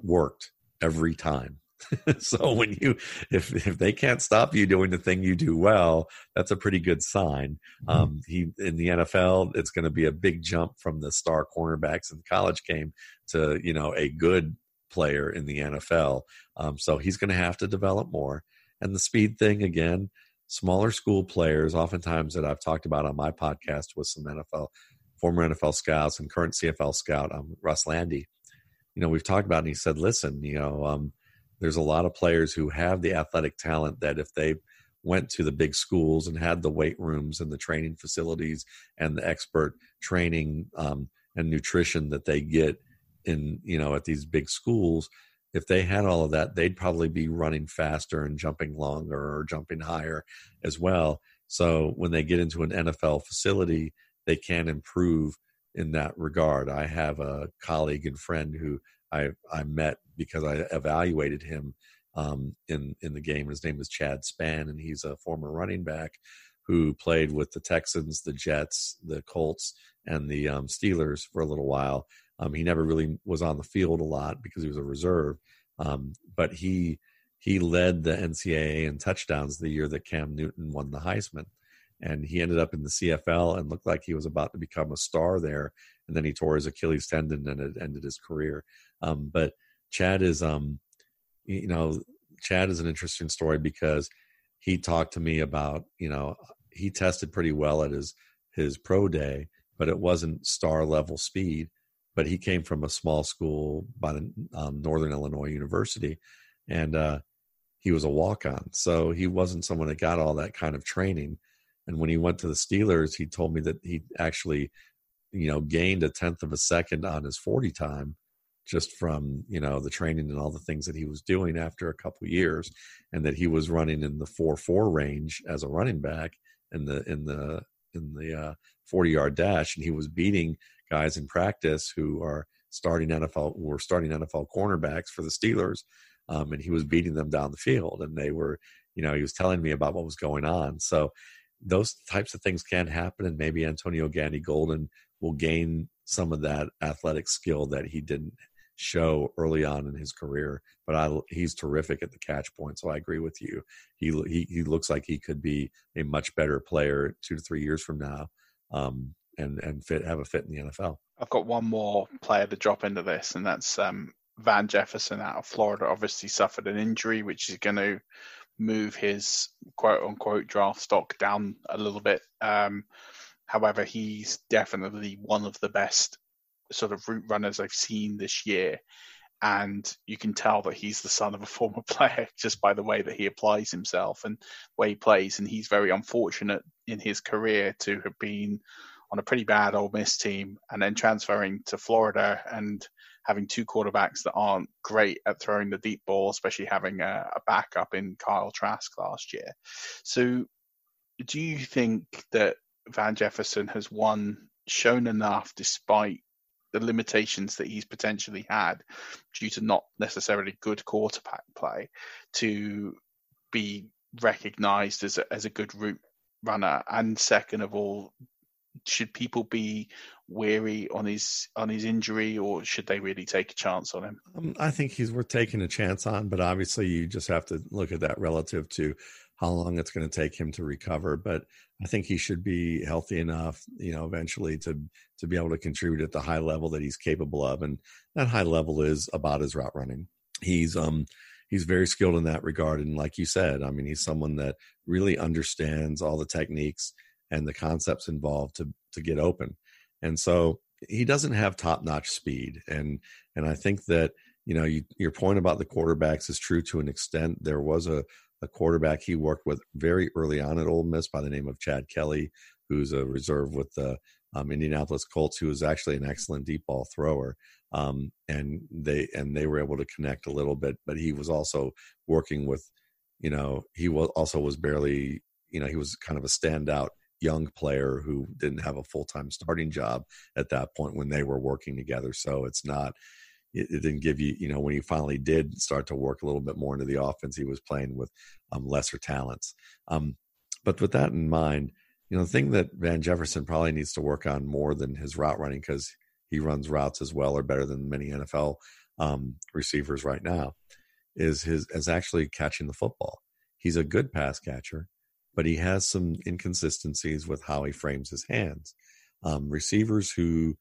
worked every time. so when you if if they can't stop you doing the thing you do well, that's a pretty good sign. Mm-hmm. Um, he in the NFL, it's going to be a big jump from the star cornerbacks in the college game to you know a good player in the NFL. Um, so he's going to have to develop more. And the speed thing again, smaller school players, oftentimes that I've talked about on my podcast with some NFL former NFL scouts and current CFL scout um, Russ Lande. You know, we've talked about, and he said, listen, you know. Um, there's a lot of players who have the athletic talent that if they went to the big schools and had the weight rooms and the training facilities and the expert training um, and nutrition that they get in you know at these big schools if they had all of that they'd probably be running faster and jumping longer or jumping higher as well so when they get into an NFL facility they can improve in that regard i have a colleague and friend who I I met because I evaluated him um, in in the game. His name is Chad Spann and he's a former running back who played with the Texans, the Jets, the Colts, and the um, Steelers for a little while. Um, he never really was on the field a lot because he was a reserve, um, but he he led the NCAA in touchdowns the year that Cam Newton won the Heisman. And he ended up in the CFL and looked like he was about to become a star there. And then he tore his Achilles tendon and it ended his career. Um, but Chad is, um, you know, Chad is an interesting story because he talked to me about, you know, he tested pretty well at his his pro day, but it wasn't star level speed. But he came from a small school by the um, Northern Illinois University, and uh, he was a walk on. So he wasn't someone that got all that kind of training. And when he went to the Steelers, he told me that he actually, you know, gained a tenth of a second on his 40 time just from you know the training and all the things that he was doing after a couple years and that he was running in the 4-4 range as a running back in the in the in the uh, 40 yard dash and he was beating guys in practice who are starting NFL were starting NFL cornerbacks for the Steelers um, and he was beating them down the field and they were you know he was telling me about what was going on so those types of things can happen and maybe Antonio Gandy Golden will gain some of that athletic skill that he didn't show early on in his career. But I, he's terrific at the catch point. So I agree with you. He, he, he looks like he could be a much better player two to three years from now. Um, and and fit have a fit in the NFL. I've got one more player to drop into this, and that's um, Van Jefferson out of Florida. Obviously suffered an injury, which is going to move his quote unquote draft stock down a little bit. Um, however, he's definitely one of the best sort of route runners I've seen this year. And you can tell that he's the son of a former player just by the way that he applies himself and way he plays. And he's very unfortunate in his career to have been on a pretty bad Ole Miss team and then transferring to Florida and having two quarterbacks that aren't great at throwing the deep ball, especially having a, a backup in Kyle Trask last year. So, do you think that Van Jefferson has won shown enough despite the limitations that he's potentially had due to not necessarily good quarterback play to be recognized as a, as a good route runner and second of all should people be weary on his on his injury or should they really take a chance on him um, i think he's worth taking a chance on but obviously you just have to look at that relative to how long it's going to take him to recover. But I think he should be healthy enough, you know, eventually to to be able to contribute at the high level that he's capable of, and that high level is about his route running. He's um he's very skilled in that regard, and like you said, I mean, he's someone that really understands all the techniques and the concepts involved to to get open, and so he doesn't have top notch speed, and and I think that you know, you, your point about the quarterbacks is true to an extent. There was a, a quarterback he worked with very early on at Ole Miss by the name of Chad Kelly, who's a reserve with the um, Indianapolis Colts, who is actually an excellent deep ball thrower. Um, and they and they were able to connect a little bit, but he was also working with, you know, he was also was barely, you know, he was kind of a standout young player who didn't have a full time starting job at that point when they were working together. So it's not it, it, didn't give you, you know, when he finally did start to work a little bit more into the offense, he was playing with um, lesser talents. Um, but with that in mind, you know, the thing that Van Jefferson probably needs to work on more than his route running because he runs routes as well or better than many NFL um, receivers right now is his is actually catching the football. He's a good pass catcher, but he has some inconsistencies with how he frames his hands. Um, receivers who,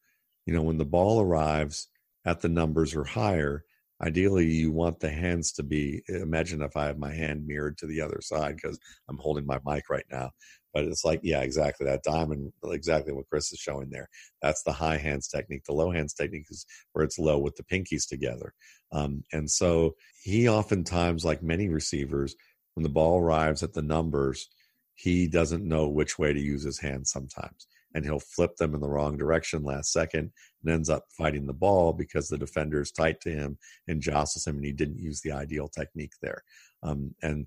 you know, when the ball arrives, at the numbers or higher, ideally you want the hands to be imagine if i have my hand mirrored to the other side because i'm holding my mic right now but it's like yeah exactly that diamond exactly what chris is showing there. That's the high hands technique. The low hands technique is where it's low with the pinkies together. Um, and so he oftentimes like many receivers when the ball arrives at the numbers he doesn't know which way to use his hands sometimes and he'll flip them in the wrong direction last second and ends up fighting the ball because the defender is tight to him and jostles him and he didn't use the ideal technique there. Um, and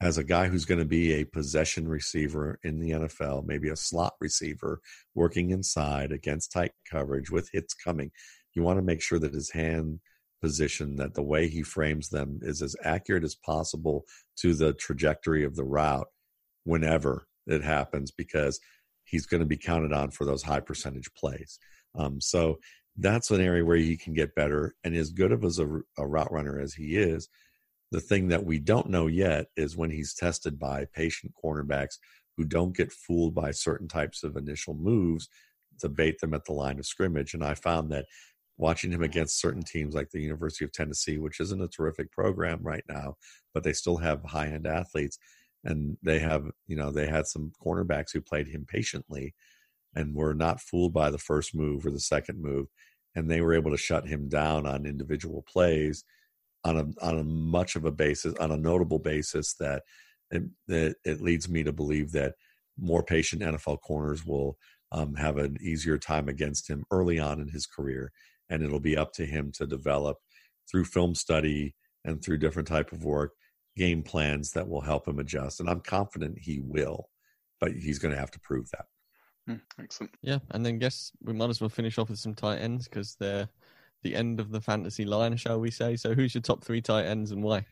as a guy who's going to be a possession receiver in the NFL, maybe a slot receiver working inside against tight coverage with hits coming, you want to make sure that his hand position, that the way he frames them is as accurate as possible to the trajectory of the route whenever it happens because he's going to be counted on for those high percentage plays. Um, so that's an area where he can get better. And as good of as a, a route runner as he is, the thing that we don't know yet is when he's tested by patient cornerbacks who don't get fooled by certain types of initial moves to bait them at the line of scrimmage. And I found that watching him against certain teams like the University of Tennessee, which isn't a terrific program right now, but they still have high end athletes and they have you know they had some cornerbacks who played him patiently and were not fooled by the first move or the second move and they were able to shut him down on individual plays on a on a much of a basis on a notable basis that it, that it leads me to believe that more patient NFL corners will um, have an easier time against him early on in his career and it'll be up to him to develop through film study and through different type of work game plans that will help him adjust. And I'm confident he will, but he's going to have to prove that. Hmm, excellent. Yeah, and then guess we might as well finish off with some tight ends because they're the end of the fantasy line, shall we say? So, who's your top three tight ends and why?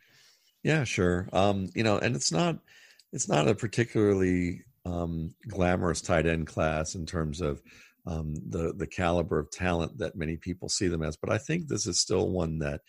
Yeah, sure. Um, you know, and it's not it's not a particularly um, glamorous tight end class in terms of um, the the caliber of talent that many people see them as, but I think this is still one that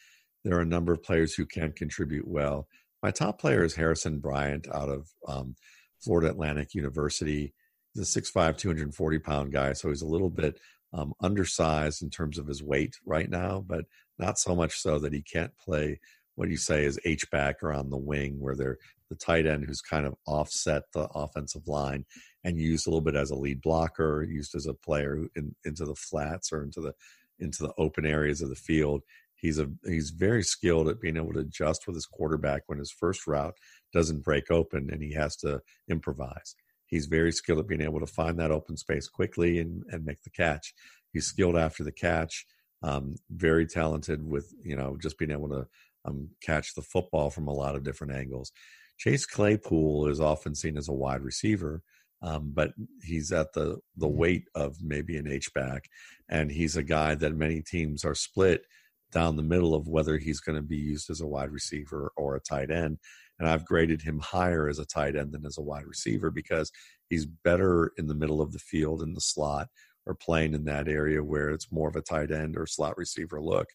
there are a number of players who can contribute well. My top player is Harrison Bryant out of um, Florida Atlantic University. He's a 6'5, 240 pound guy, so he's a little bit um, undersized in terms of his weight right now, but not so much so that he can't play what you say is H back or on the wing, where they're the tight end who's kind of offset the offensive line and used a little bit as a lead blocker, used as a player in, into the flats or into the into the open areas of the field. He's a he's very skilled at being able to adjust with his quarterback when his first route doesn't break open and he has to improvise. He's very skilled at being able to find that open space quickly and, and make the catch. He's skilled after the catch, um, very talented with you know just being able to um, catch the football from a lot of different angles. Chase Claypool is often seen as a wide receiver, um, but he's at the the weight of maybe an H back, and he's a guy that many teams are split down the middle of whether he's going to be used as a wide receiver or a tight end. And I've graded him higher as a tight end than as a wide receiver because he's better in the middle of the field in the slot or playing in that area where it's more of a tight end or slot receiver look.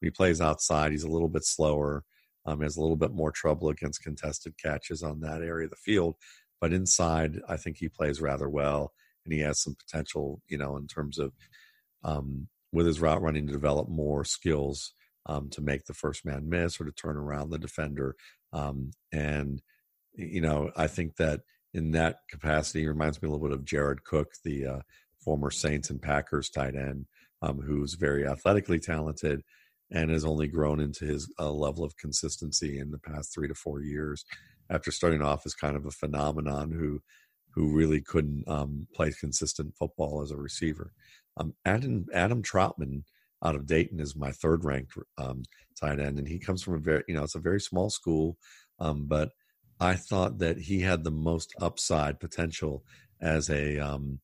When he plays outside, he's a little bit slower. Um, has a little bit more trouble against contested catches on that area of the field, but inside, I think he plays rather well, and he has some potential, you know, in terms of um, with his route running to develop more skills um, to make the first man miss or to turn around the defender. Um, and you know, I think that in that capacity, reminds me a little bit of Jared Cook, the uh, former Saints and Packers tight end, um, who's very athletically talented and has only grown into his uh, level of consistency in the past three to four years. After starting off as kind of a phenomenon who who really couldn't um, play consistent football as a receiver. Um, Adam Adam Trautman out of Dayton is my third ranked um, tight end, and he comes from a very you know it's a very small school, um, but I thought that he had the most upside potential as a um,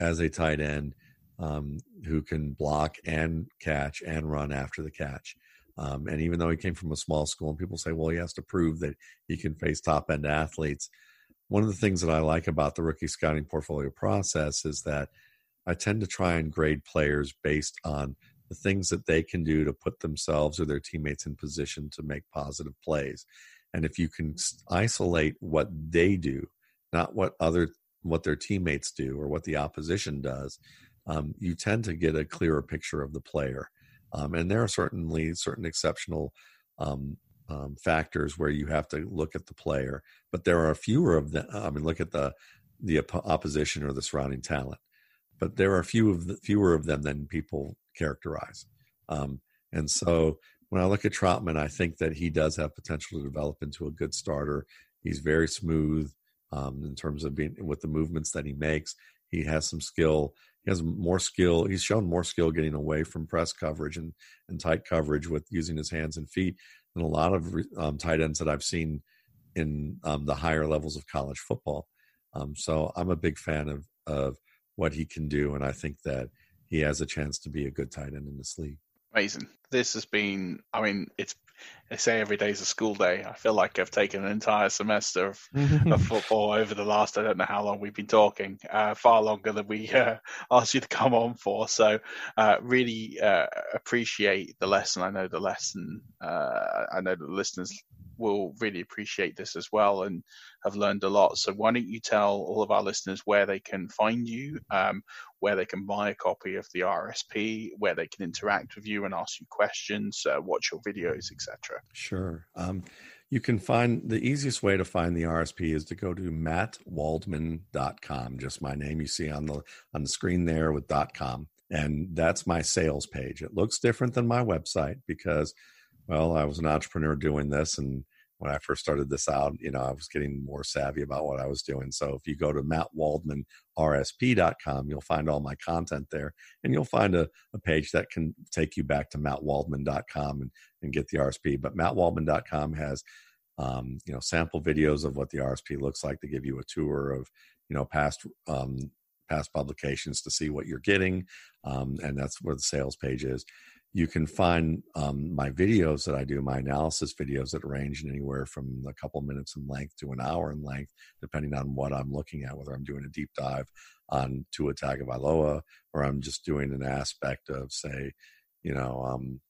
as a tight end um, who can block and catch and run after the catch. Um, and even though he came from a small school, and people say, well, he has to prove that he can face top end athletes. One of the things that I like about the rookie scouting portfolio process is that I tend to try and grade players based on the things that they can do to put themselves or their teammates in position to make positive plays. And if you can isolate what they do, not what other what their teammates do or what the opposition does, um, you tend to get a clearer picture of the player. Um, and there are certainly certain exceptional um, um factors where you have to look at the player, but there are fewer of them. I mean, look at the the opposition or the surrounding talent, but there are few of the, fewer of them than people characterize. Um, and so when I look at Trautman, I think that he does have potential to develop into a good starter. He's very smooth um, in terms of being with the movements that he makes. He has some skill. He has more skill. He's shown more skill getting away from press coverage and, and tight coverage with using his hands and feet than a lot of um, tight ends that I've seen in um, the higher levels of college football. Um, so I'm a big fan of of what he can do, and I think that he has a chance to be a good tight end in this league. Amazing. This has been, I mean, it's, they say every day is a school day. I feel like I've taken an entire semester of, of football over the last, I don't know how long we've been talking, uh, far longer than we uh, asked you to come on for. So, uh, really uh, appreciate the lesson. I know the lesson, uh, I know the listeners will really appreciate this as well and have learned a lot. So why don't you tell all of our listeners where they can find you, um, where they can buy a copy of the RSP, where they can interact with you and ask you questions, uh, watch your videos, etc. Sure. Um, you can find the easiest way to find the RSP is to go to mattwaldman.com. Just my name you see on the on the screen there with .com, and that's my sales page. It looks different than my website because well, I was an entrepreneur doing this and when I first started this out, you know, I was getting more savvy about what I was doing. So if you go to mattwaldmanrsp.com, you'll find all my content there and you'll find a, a page that can take you back to mattwaldman.com and, and get the RSP. But mattwaldman.com has, um, you know, sample videos of what the RSP looks like to give you a tour of, you know, past, um, past publications to see what you're getting. Um, and that's where the sales page is you can find um, my videos that I do, my analysis videos that range in anywhere from a couple minutes in length to an hour in length, depending on what I'm looking at, whether I'm doing a deep dive on Tua Tagovailoa or I'm just doing an aspect of, say, you know, um,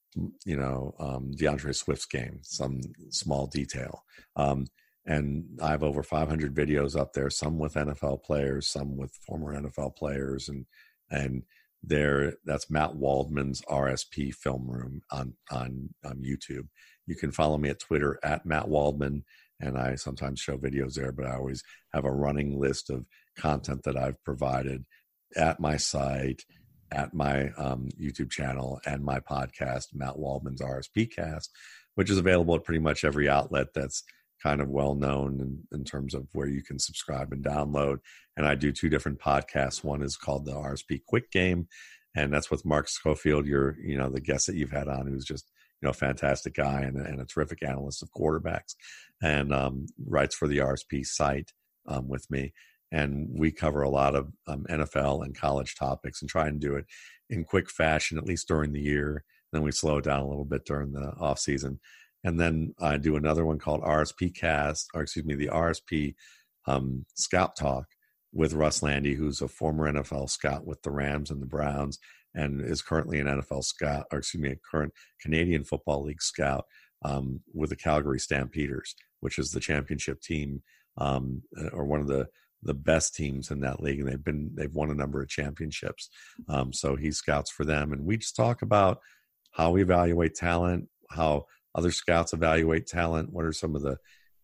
you know, um, D'Andre Swift's game, some small detail. Um, and I have over 500 videos up there, some with NFL players, some with former NFL players, and and there. That's matt waldman's rsp film room on on on youtube. You can follow me at twitter at matt waldman and i sometimes show videos there but i always have a running list of content that i've provided at my site at my um, youtube channel and my podcast matt waldman's rsp cast which is available at pretty much every outlet that's kind of well known in, in, terms of where you can subscribe and download. And I do two different podcasts. One is called the RSP Quick Game, and that's with Mark Schofield. You're, you know, the guest that you've had on, who's just you know, a fantastic guy and, and a terrific analyst of quarterbacks, and um, writes for the RSP site um, with me. And we cover a lot of um, NFL and college topics and try and do it in quick fashion, at least during the year. Then we slow it down a little bit during the off season and then I do another one called RSP Cast, or excuse me, the RSP um, Scout Talk with Russ Lande, who's a former NFL scout with the Rams and the Browns, and is currently an NFL scout, or excuse me, a current Canadian Football League scout um, with the Calgary Stampeders, which is the championship team um, uh, or one of the the best teams in that league, and they've been they've won a number of championships. Um, so he scouts for them, and we just talk about how we evaluate talent, how other scouts evaluate talent. What are some of the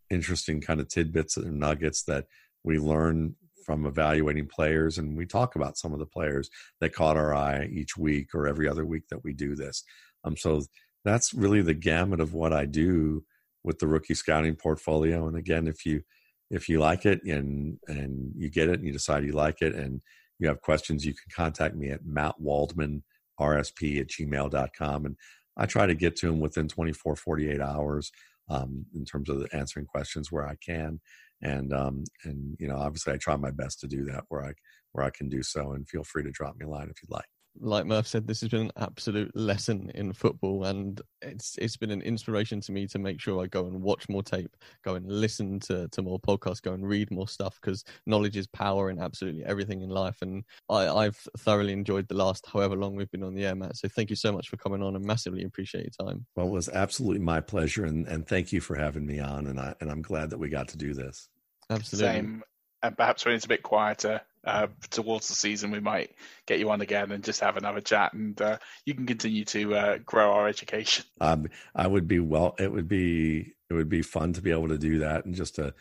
interesting kind of tidbits and nuggets that we learn from evaluating players, and we talk about some of the players that caught our eye each week or every other week that we do this. Um, so that's really the gamut of what I do with the rookie scouting portfolio. And again, if you if you like it and and you get it and you decide you like it and you have questions, you can contact me at Matt Waldman rsp at gmail.com. And I try to get to them within 24, 48 hours um, in terms of answering questions where I can. And, um, and, you know, obviously I try my best to do that where I, where I can do so and feel free to drop me a line if you'd like like Murph said, this has been an absolute lesson in football, and it's it's been an inspiration to me to make sure I go and watch more tape, go and listen to to more podcasts, go and read more stuff because knowledge is power in absolutely everything in life. And I, I've thoroughly enjoyed the last however long we've been on the air, Matt. So thank you so much for coming on, and massively appreciate your time. Well, it was absolutely my pleasure, and and thank you for having me on, and I and I'm glad that we got to do this. Absolutely. Same. And perhaps when it's a bit quieter, uh, towards the season, we might get you on again and just have another chat, and uh, you can continue to uh, grow our education. Um, I would be well. It would be it would be fun to be able to do that, and just to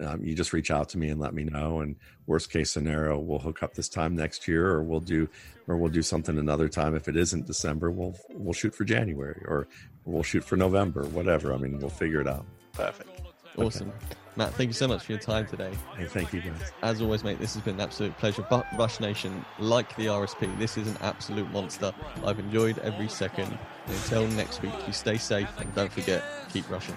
um, you just reach out to me and let me know. And worst case scenario, we'll hook up this time next year, or we'll do or we'll do something another time. If it isn't December, we'll we'll shoot for January, or we'll shoot for November, whatever. I mean, we'll figure it out. Perfect. Awesome. Okay. Matt, thank you so much for your time today. Hey, thank you, guys. As always, mate, this has been an absolute pleasure. But Rush Nation, like the RSP, this is an absolute monster. I've enjoyed every second. And until next week, you stay safe and don't forget, keep rushing.